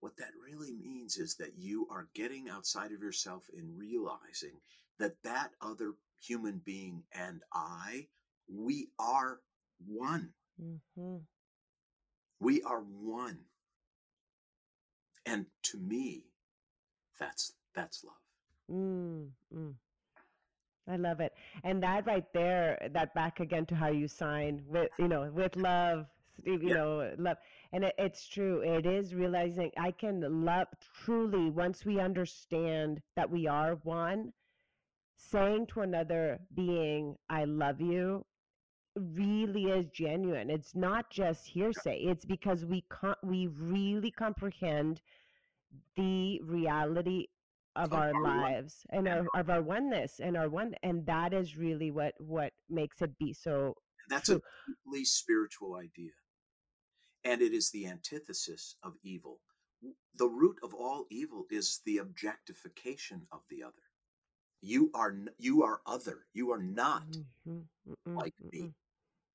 What that really means is that you are getting outside of yourself and realizing that that other human being and i we are one. Hmm we are one. And to me that's that's love Mm, mm. I love it. And that right there, that back again to how you sign with, you know, with love, Steve, you Yeah. know, love. And it, it's true. It is realizing I can love truly once we understand that we are one, saying to another being, I love you, really is genuine. It's not just hearsay. It's because we con- we really comprehend the reality of our lives and and our of our oneness and our one and that is really what what makes it be so that's true. a deeply spiritual idea and it is the antithesis of evil the root of all evil is the objectification of the other you are you are other you are not Mhm, mm-mm, like me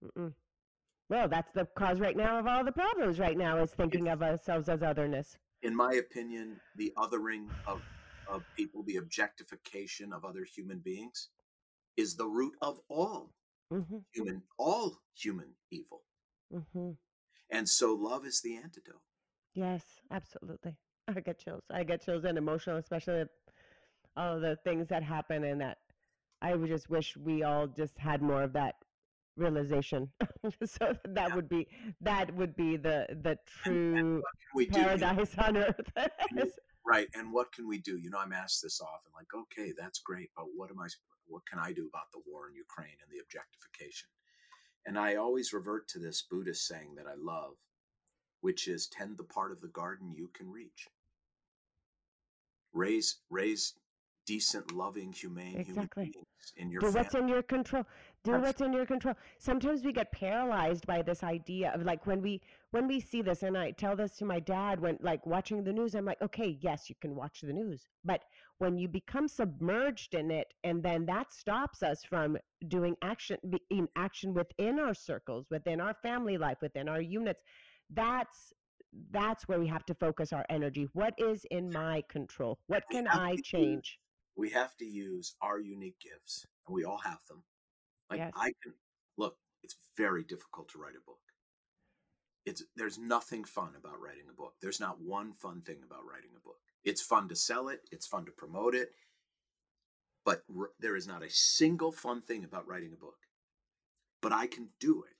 mm-mm. Well, that's the cause right now of all the problems right now is thinking It's- of ourselves as otherness. in my opinion the othering of of people the objectification of other human beings is the root of all hmm human all human evil hmm and so love is the antidote Yes, absolutely. I get chills. I get chills and emotional, especially all the things that happen and that I would just wish we all just had more of that realization. so that Yeah. would be that would be the the true we do you know, paradise on earth. right and what can we do? You know i'm asked this often like okay that's great but what am i what can i do about the war in ukraine and the objectification? And i always revert to this buddhist saying that i love which is tend the part of the garden you can reach. Raise raise decent loving humane Exactly. human beings in your do family. what's in your control do Abs- what's in your control. Sometimes we get paralyzed by this idea of like when we when we see this and i tell this to my dad when like watching the news i'm like okay yes you can watch the news. But when you become submerged in it and then that stops us from doing action be- in action within our circles within our family life within our units that's that's where we have to focus our energy. What is in my control? What We can i to use- change? we have to use our unique gifts and we all have them like Yes. i can look it's very difficult to write a book. It's there's nothing fun about writing a book. There's not one fun thing about writing a book. It's fun to sell it. It's fun to promote it. But r- there is not a single fun thing about writing a book. But i can do it.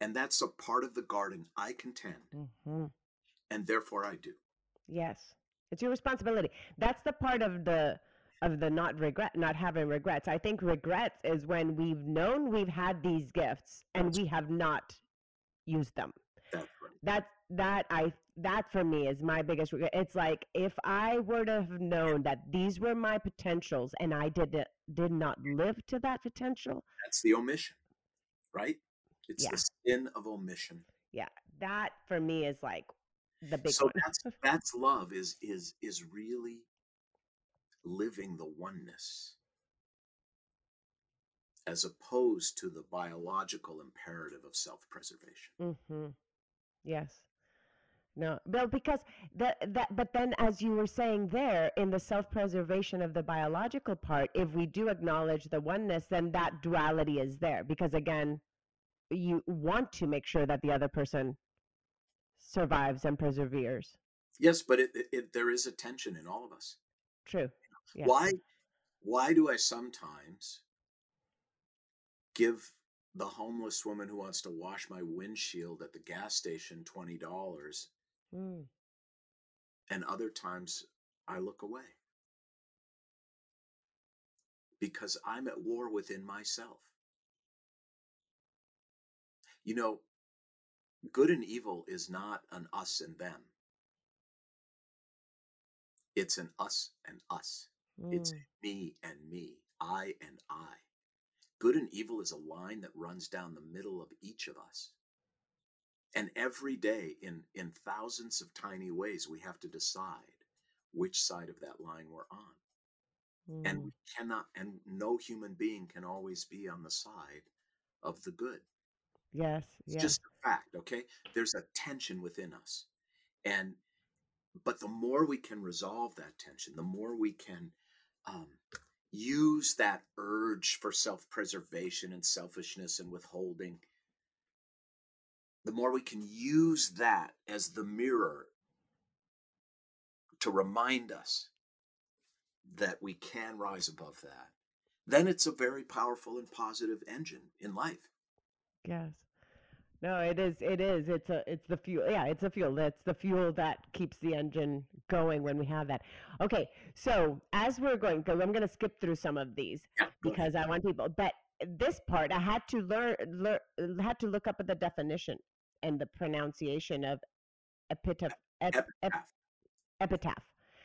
And that's a part of the garden i can tend hmm and therefore i do. Yes. It's your responsibility. That's the part of the of the not regret not having regrets. I think regrets is when we've known we've had these gifts and we have not used them. that's right That's that I that for me is my biggest regret. It's like if I were to have known that these were my potentials and I did did not live to that potential, that's the omission right it's Yeah. the sin of omission yeah, that for me is like the big so one. that's that's love is is is really living the oneness as opposed to the biological imperative of self-preservation. Mm-hmm. Yes. No, Bill, because that that but then as you were saying there in the self-preservation of the biological part, if we do acknowledge the oneness, then that duality is there because again, you want to make sure that the other person survives and perseveres. Yes, but it, it, it there is a tension in all of us. True. Yes. Why why do I sometimes give the homeless woman who wants to wash my windshield at the gas station $20 Mm. and other times I look away? Because I'm at war within myself. You know, good and evil is not an us and them. It's an us and us. It's Mm. me and me, I and I. Good and evil is a line that runs down the middle of each of us. And every day, in, in thousands of tiny ways, we have to decide which side of that line we're on. And Mm. we cannot, and no human being can always be on the side of the good. Yes. It's Yes. just a fact, okay? There's a tension within us. And but the more we can resolve that tension, the more we can um, use that urge for self-preservation and selfishness and withholding, the more we can use that as the mirror to remind us that we can rise above that. Then it's a very powerful and positive engine in life. Yes. No, it is. It is. It's a. It's the fuel. Yeah, it's the fuel. It's the fuel that keeps the engine going when we have that. Okay, so as we're going, because I'm going to skip through some of these Yeah, go ahead. because I want people. But this part, I had to learn. learn had to look up at the definition and the pronunciation of epitaph. Ep, ep, Epitaph. epitaph.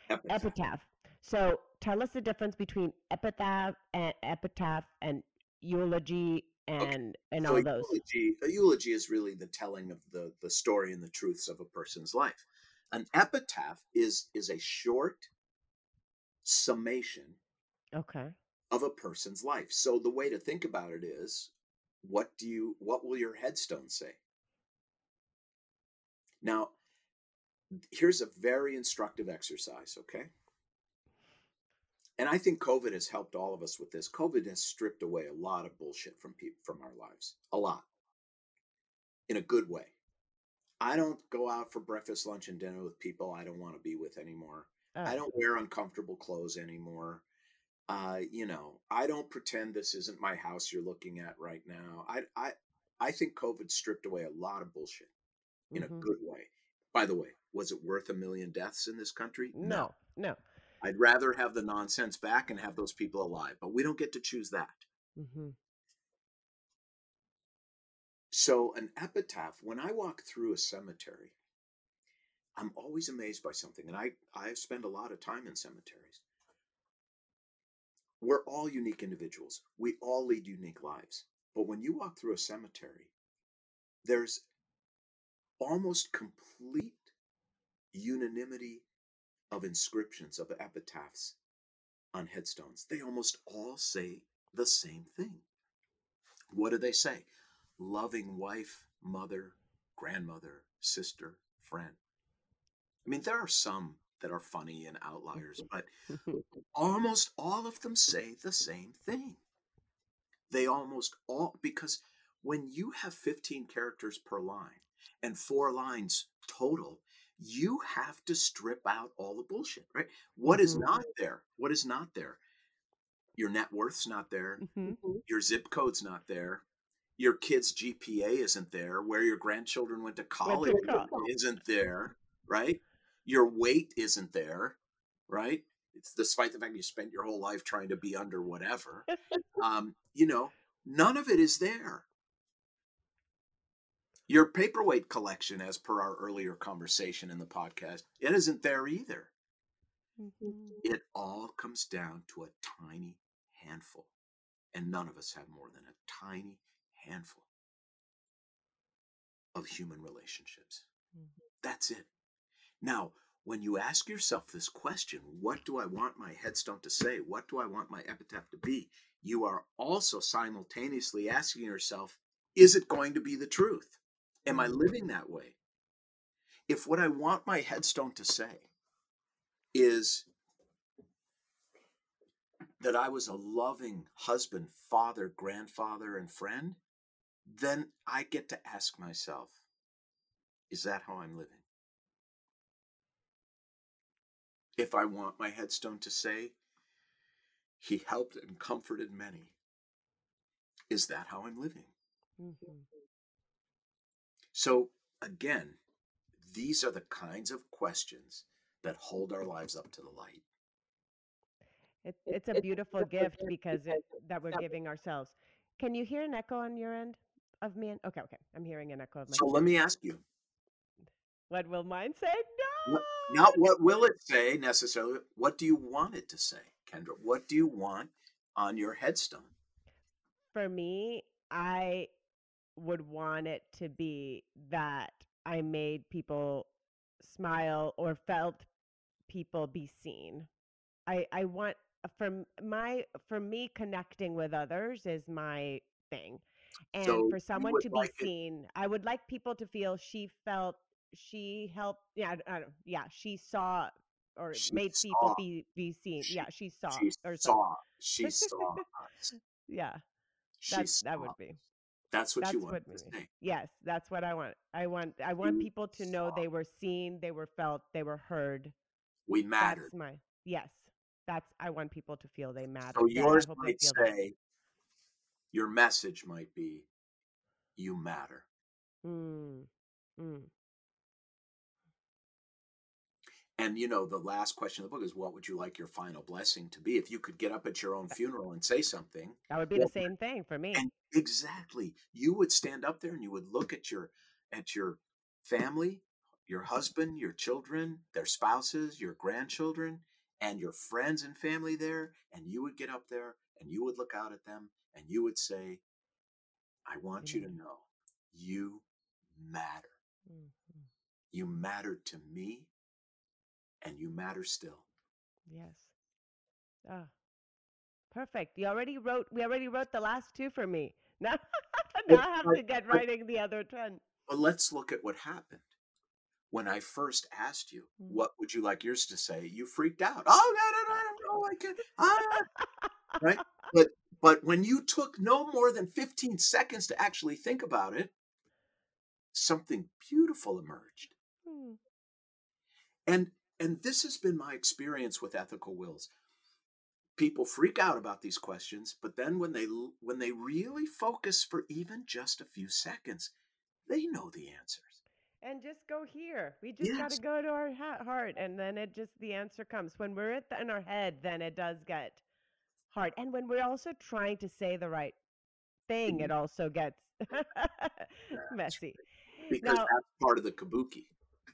Epitaph. Epitaph. So tell us the difference between epitaph and epitaph and eulogy and and So all a those. eulogy, a eulogy is really the telling of the, the story and the truths of a person's life. An epitaph is is a short summation Okay. of a person's life. So the way to think about it is, what do you what will your headstone say? Now, here's a very instructive exercise, okay? And I think COVID has helped all of us with this. COVID has stripped away a lot of bullshit from people from our lives. A lot. In a good way. I don't go out for breakfast, lunch, and dinner with people I don't want to be with anymore. I Oh, don't wear uncomfortable clothes anymore. Uh, you know, I don't pretend this isn't my house you're looking at right now. I I I think COVID stripped away a lot of bullshit in a mhm. good way. By the way, was it worth a million deaths in this country? No, no. I'd rather have the nonsense back and have those people alive, but we don't get to choose that. hmm So, an epitaph, when I walk through a cemetery, I'm always amazed by something, and I, I spend a lot of time in cemeteries. We're all unique individuals, we all lead unique lives. But when you walk through a cemetery, there's almost complete unanimity of inscriptions, of epitaphs on headstones. They almost all say the same thing. What do they say? Loving wife, mother, grandmother, sister, friend. I mean, there are some that are funny and outliers, but almost all of them say the same thing. They almost all, because when you have 15 characters per line and four lines total, you have to strip out all the bullshit, right? What is Mhm. not there? What is not there? Your net worth's not there. hmm Your zip code's not there. Your kid's GPA isn't there. Where your grandchildren went to college college. isn't there, right? Your weight isn't there, right? It's despite the fact you spent your whole life trying to be under whatever. Um, you know, none of it is there. Your paperweight collection, as per our earlier conversation in the podcast, it isn't there either. Mhm. It all comes down to a tiny handful. And none of us have more than a tiny handful of human relationships. Mhm. That's it. Now, when you ask yourself this question, what do I want my headstone to say? What do I want my epitaph to be? You are also simultaneously asking yourself, is it going to be the truth? Am I living that way? If what I want my headstone to say is that I was a loving husband, father, grandfather, and friend, then I get to ask myself, is that how I'm living? If I want my headstone to say, he helped and comforted many, is that how I'm living? Mm-hmm. So, again, these are the kinds of questions that hold our lives up to the light. It, it's a beautiful gift because it, that we're giving ourselves. Can you hear an echo on your end of me? And, Okay, okay. I'm hearing an echo of my. So let me ask you. What will mine say? No. What, not what will it say necessarily. What do you want it to say, Kendra? What do you want on your headstone? For me, I would want it to be that I made people smile or felt people be seen. I I want uh, for my for me connecting with others is my thing. And so for someone to be like seen, it. I would like people to feel she felt she helped yeah, I, don't, yeah, she saw or she made saw, people be be seen. She, yeah, she saw she or saw. She saw. Yeah. That that would be. That's what that's you want what, say. Yes, that's what I want. I want I want people to know they were seen, they were felt, they were heard. We mattered. That's my yes. That's I want people to feel they matter. So yours might say that. your message might be you matter. Mm. Mm. And you know, the last question of the book is what would you like your final blessing to be? If you could get up at your own funeral and say something. That would be well, the same thing for me. exactly. You would stand up there and you would look at your at your family, your husband, your children, their spouses, your grandchildren, and your friends and family there, and you would get up there and you would look out at them and you would say, I want mm-hmm. you to mm-hmm. know you matter. Mm-hmm. You mattered to me and you matter still. Yes. Ah, perfect. You already wrote. We already wrote the last two for me. Now, now I have to get writing the other ten. But let's look at what happened when I first asked you, mm. what would you like yours to say? You freaked out. Oh no, no, no, no, I can't. Ah. right? But but when you took no more than 15 seconds to actually think about it, something beautiful emerged. Mm. And and this has been my experience with ethical wills. People freak out about these questions but then when they when they really focus for even just a few seconds they know the answers. And just go here. We just yes. got to go to our heart and then it just the answer comes. When we're at the, in our head then it does get hard. And when we're also trying to say the right thing it mm-hmm. also gets messy. because now, that's part of the kabuki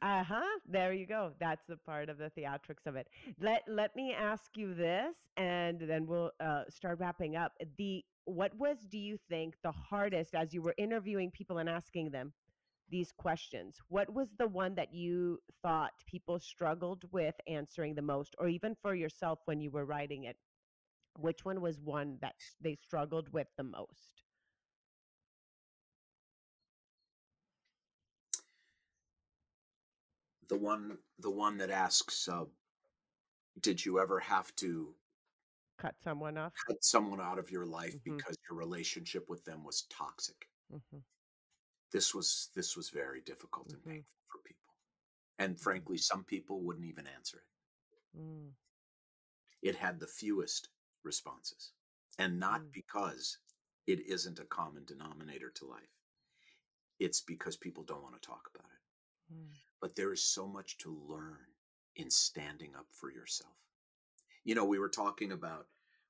uh-huh. There you go. That's the part of the theatrics of it. Let let me ask you this and then we'll uh, start wrapping up. The what was do you think the hardest as you were interviewing people and asking them these questions? What was the one that you thought people struggled with answering the most or even for yourself when you were writing it? Which one was one that they struggled with the most? The one the one that asks uh, did you ever have to cut someone off cut someone out of your life mm-hmm. because your relationship with them was toxic mm-hmm. this was this was very difficult mm-hmm. and painful for people and mm-hmm. frankly some people wouldn't even answer it mm. it had the fewest responses and not mm. because it isn't a common denominator to life it's because people don't want to talk about it mm. But there is so much to learn in standing up for yourself. You know, we were talking about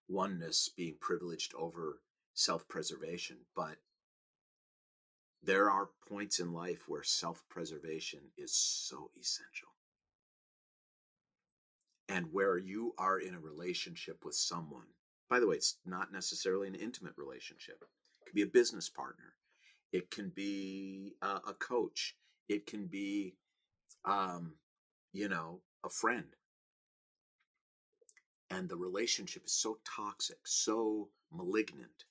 oneness being privileged over self preservation, but there are points in life where self preservation is so essential. And where you are in a relationship with someone, by the way, it's not necessarily an intimate relationship, it could be a business partner, it can be a, a coach, it can be um, you know, a friend. And the relationship is so toxic, so malignant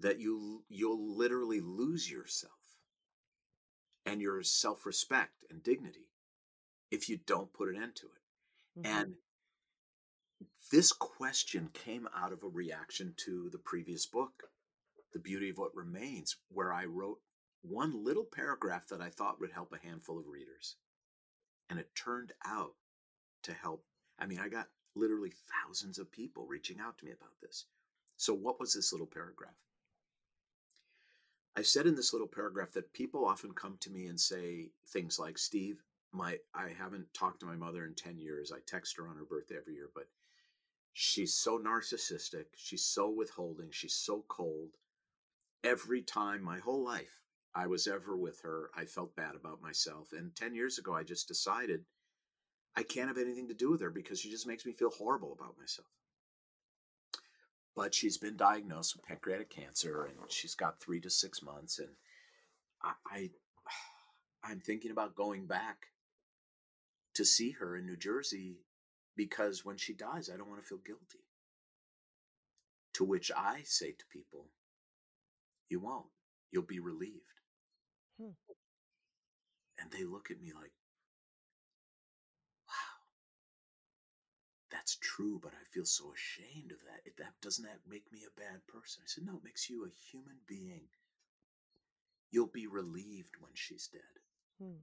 that you you'll literally lose yourself and your self-respect and dignity if you don't put an end to it. Mm-hmm. And this question came out of a reaction to the previous book, The Beauty of What Remains, where I wrote one little paragraph that I thought would help a handful of readers. And it turned out to help. I mean, I got literally thousands of people reaching out to me about this. So, what was this little paragraph? I said in this little paragraph that people often come to me and say things like, Steve, my I haven't talked to my mother in 10 years. I text her on her birthday every year, but she's so narcissistic, she's so withholding, she's so cold. Every time my whole life I was ever with her, I felt bad about myself. And 10 years ago I just decided I can't have anything to do with her because she just makes me feel horrible about myself. But she's been diagnosed with pancreatic cancer and she's got three to six months and I, I i'm thinking about going back to see her in new jersey because when she dies i don't want to feel guilty. To which i say to people you won't. You'll be relieved hmm. and they look at me like wow, that's true, but I feel so ashamed of that. It, that doesn't that make me a bad person? I said, no, it makes you a human being. You'll be relieved when she's dead. Hmm.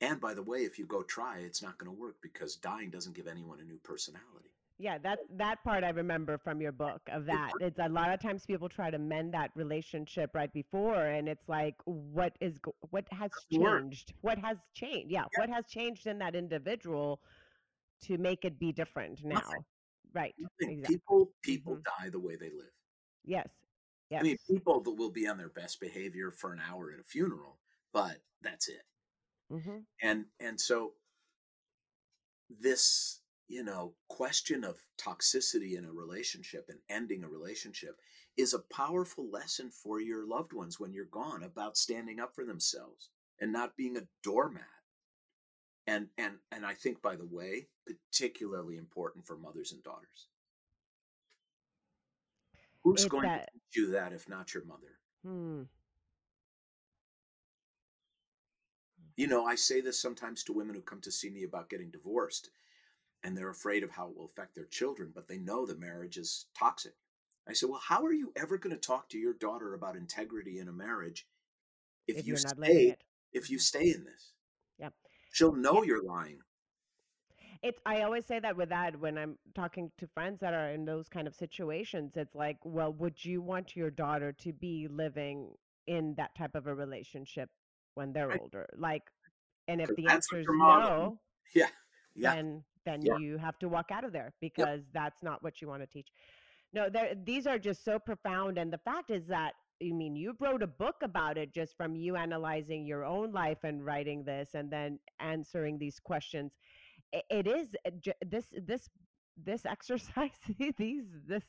And by the way, if you go try, it's not going to work because dying doesn't give anyone a new personality. Yeah, that that part I remember from your book of that. It's a lot of times people try to mend that relationship right before, and it's like, what is what has changed? What has changed? Yeah, yeah, what has changed in that individual to make it be different now. Nothing. Right. Exactly. People people mm-hmm. die the way they live. Yes. Yes. I mean, people that will be on their best behavior for an hour at a funeral, but that's it. Mm-hmm. And and so this you know question of toxicity in a relationship and ending a relationship is a powerful lesson for your loved ones when you're gone about standing up for themselves and not being a doormat and and and I think by the way, particularly important for mothers and daughters. Who's going that... to teach you that if not your mother? Hmm. You know, I say this sometimes to women who come to see me about getting divorced, and they're afraid of how it will affect their children, but they know the marriage is toxic. I said, Well, how are you ever going to talk to your daughter about integrity in a marriage if, if you stay if you mm-hmm. stay in this? Yep. She'll know you're lying. It's I always say that with that when I'm talking to friends that are in those kind of situations. It's like, well, would you want your daughter to be living in that type of a relationship when they're right. older? Like, and if the answer is no, yeah, yeah, then then yeah. you have to walk out of there because yep. that's not what you want to teach. No, these are just so profound, and the fact is that I mean, you wrote a book about it just from you analyzing your own life and writing this and then answering these questions. It is uh, this this this exercise these this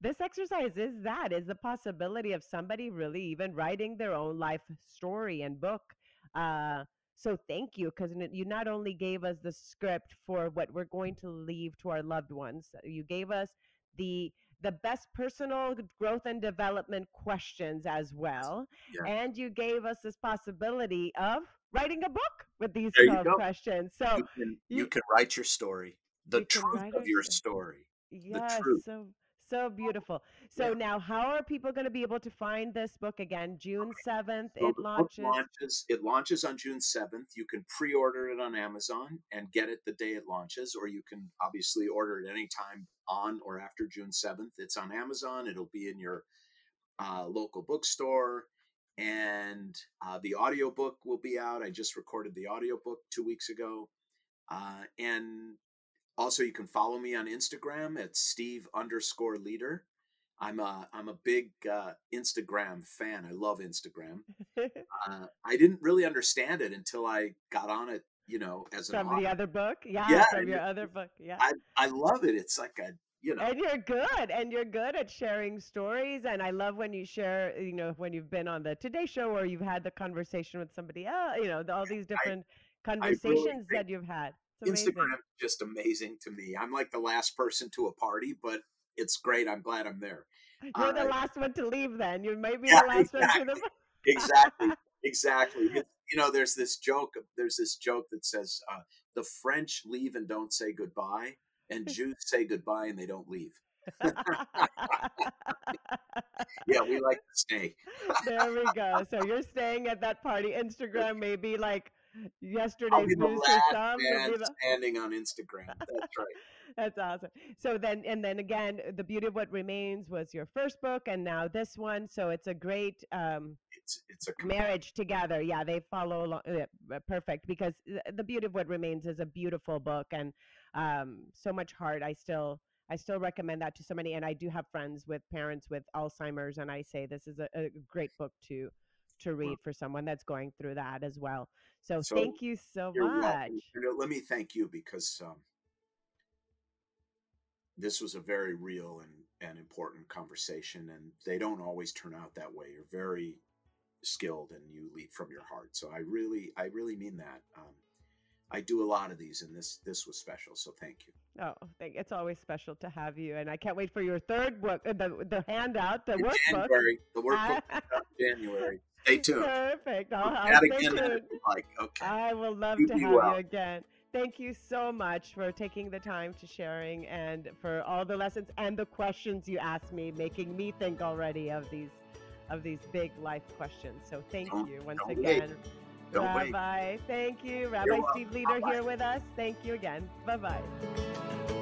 this exercise is that is the possibility of somebody really even writing their own life story and book. Uh, so thank you because you not only gave us the script for what we're going to leave to our loved ones, uh, you gave us the the best personal growth and development questions as well. Yeah. And you gave us this possibility of writing a book with these 12 questions. So you can, you, you can, write your story, the truth of your story. Yes, so so beautiful. So yeah. now, how are people going to be able to find this book again? June seventh, so it launches. launches. It launches on June seventh. You can pre-order it on Amazon and get it the day it launches, or you can obviously order it anytime on or after June seventh. It's on Amazon. It'll be in your uh, local bookstore, and uh, the audiobook will be out. I just recorded the audiobook two weeks ago, uh, and also, you can follow me on Instagram at Steve underscore Leder. I'm a I'm a big uh, Instagram fan. I love Instagram. uh, I didn't really understand it until I got on it. You know, as from the other book, yeah, yeah from your other book, yeah. I I love it. It's like a you know. And you're good, and you're good at sharing stories. And I love when you share, you know, when you've been on the Today Show or you've had the conversation with somebody else. You know, all these different conversations really that you've had. Instagram is just amazing to me. I'm like the last person to a party, but it's great. I'm glad I'm there. You're uh, the last one to leave. Then you might be yeah, the last exactly, one to the. exactly, exactly. you know, there's this joke. There's this joke that says uh, the French leave and don't say goodbye, and Jews say goodbye and they don't leave. yeah, we like to stay. there we go. So you're staying at that party. Instagram may be like yesterday's news to some. Man the... standing on Instagram. That's right. That's awesome. So then, and then again, the beauty of what remains was your first book, and now this one. So it's a great. Um, it's it's a marriage together. Yeah, they follow along. Uh, perfect because the beauty of what remains is a beautiful book and um, so much heart. I still I still recommend that to so many. And I do have friends with parents with Alzheimer's, and I say this is a, a great book to to read for someone that's going through that as well. So, so thank you so much. let me thank you because um, this was a very real and, and important conversation, and they don't always turn out that way. You're very skilled, and you lead from your heart. So I really, I really mean that. Um, I do a lot of these, and this this was special. So thank you. Oh, thank, it's always special to have you, and I can't wait for your third book, uh, the the handout, the In workbook. January, the workbook January. Stay tuned. Perfect. I'll, I'll stay again tuned. Like, okay. I will love you to have well. you again. Thank you so much for taking the time to sharing and for all the lessons and the questions you asked me, making me think already of these of these big life questions. So thank don't, you once again. Wait. Don't Rabbi, wait. thank you. Rabbi You're Steve. Leder here with us. Thank you again. Bye bye.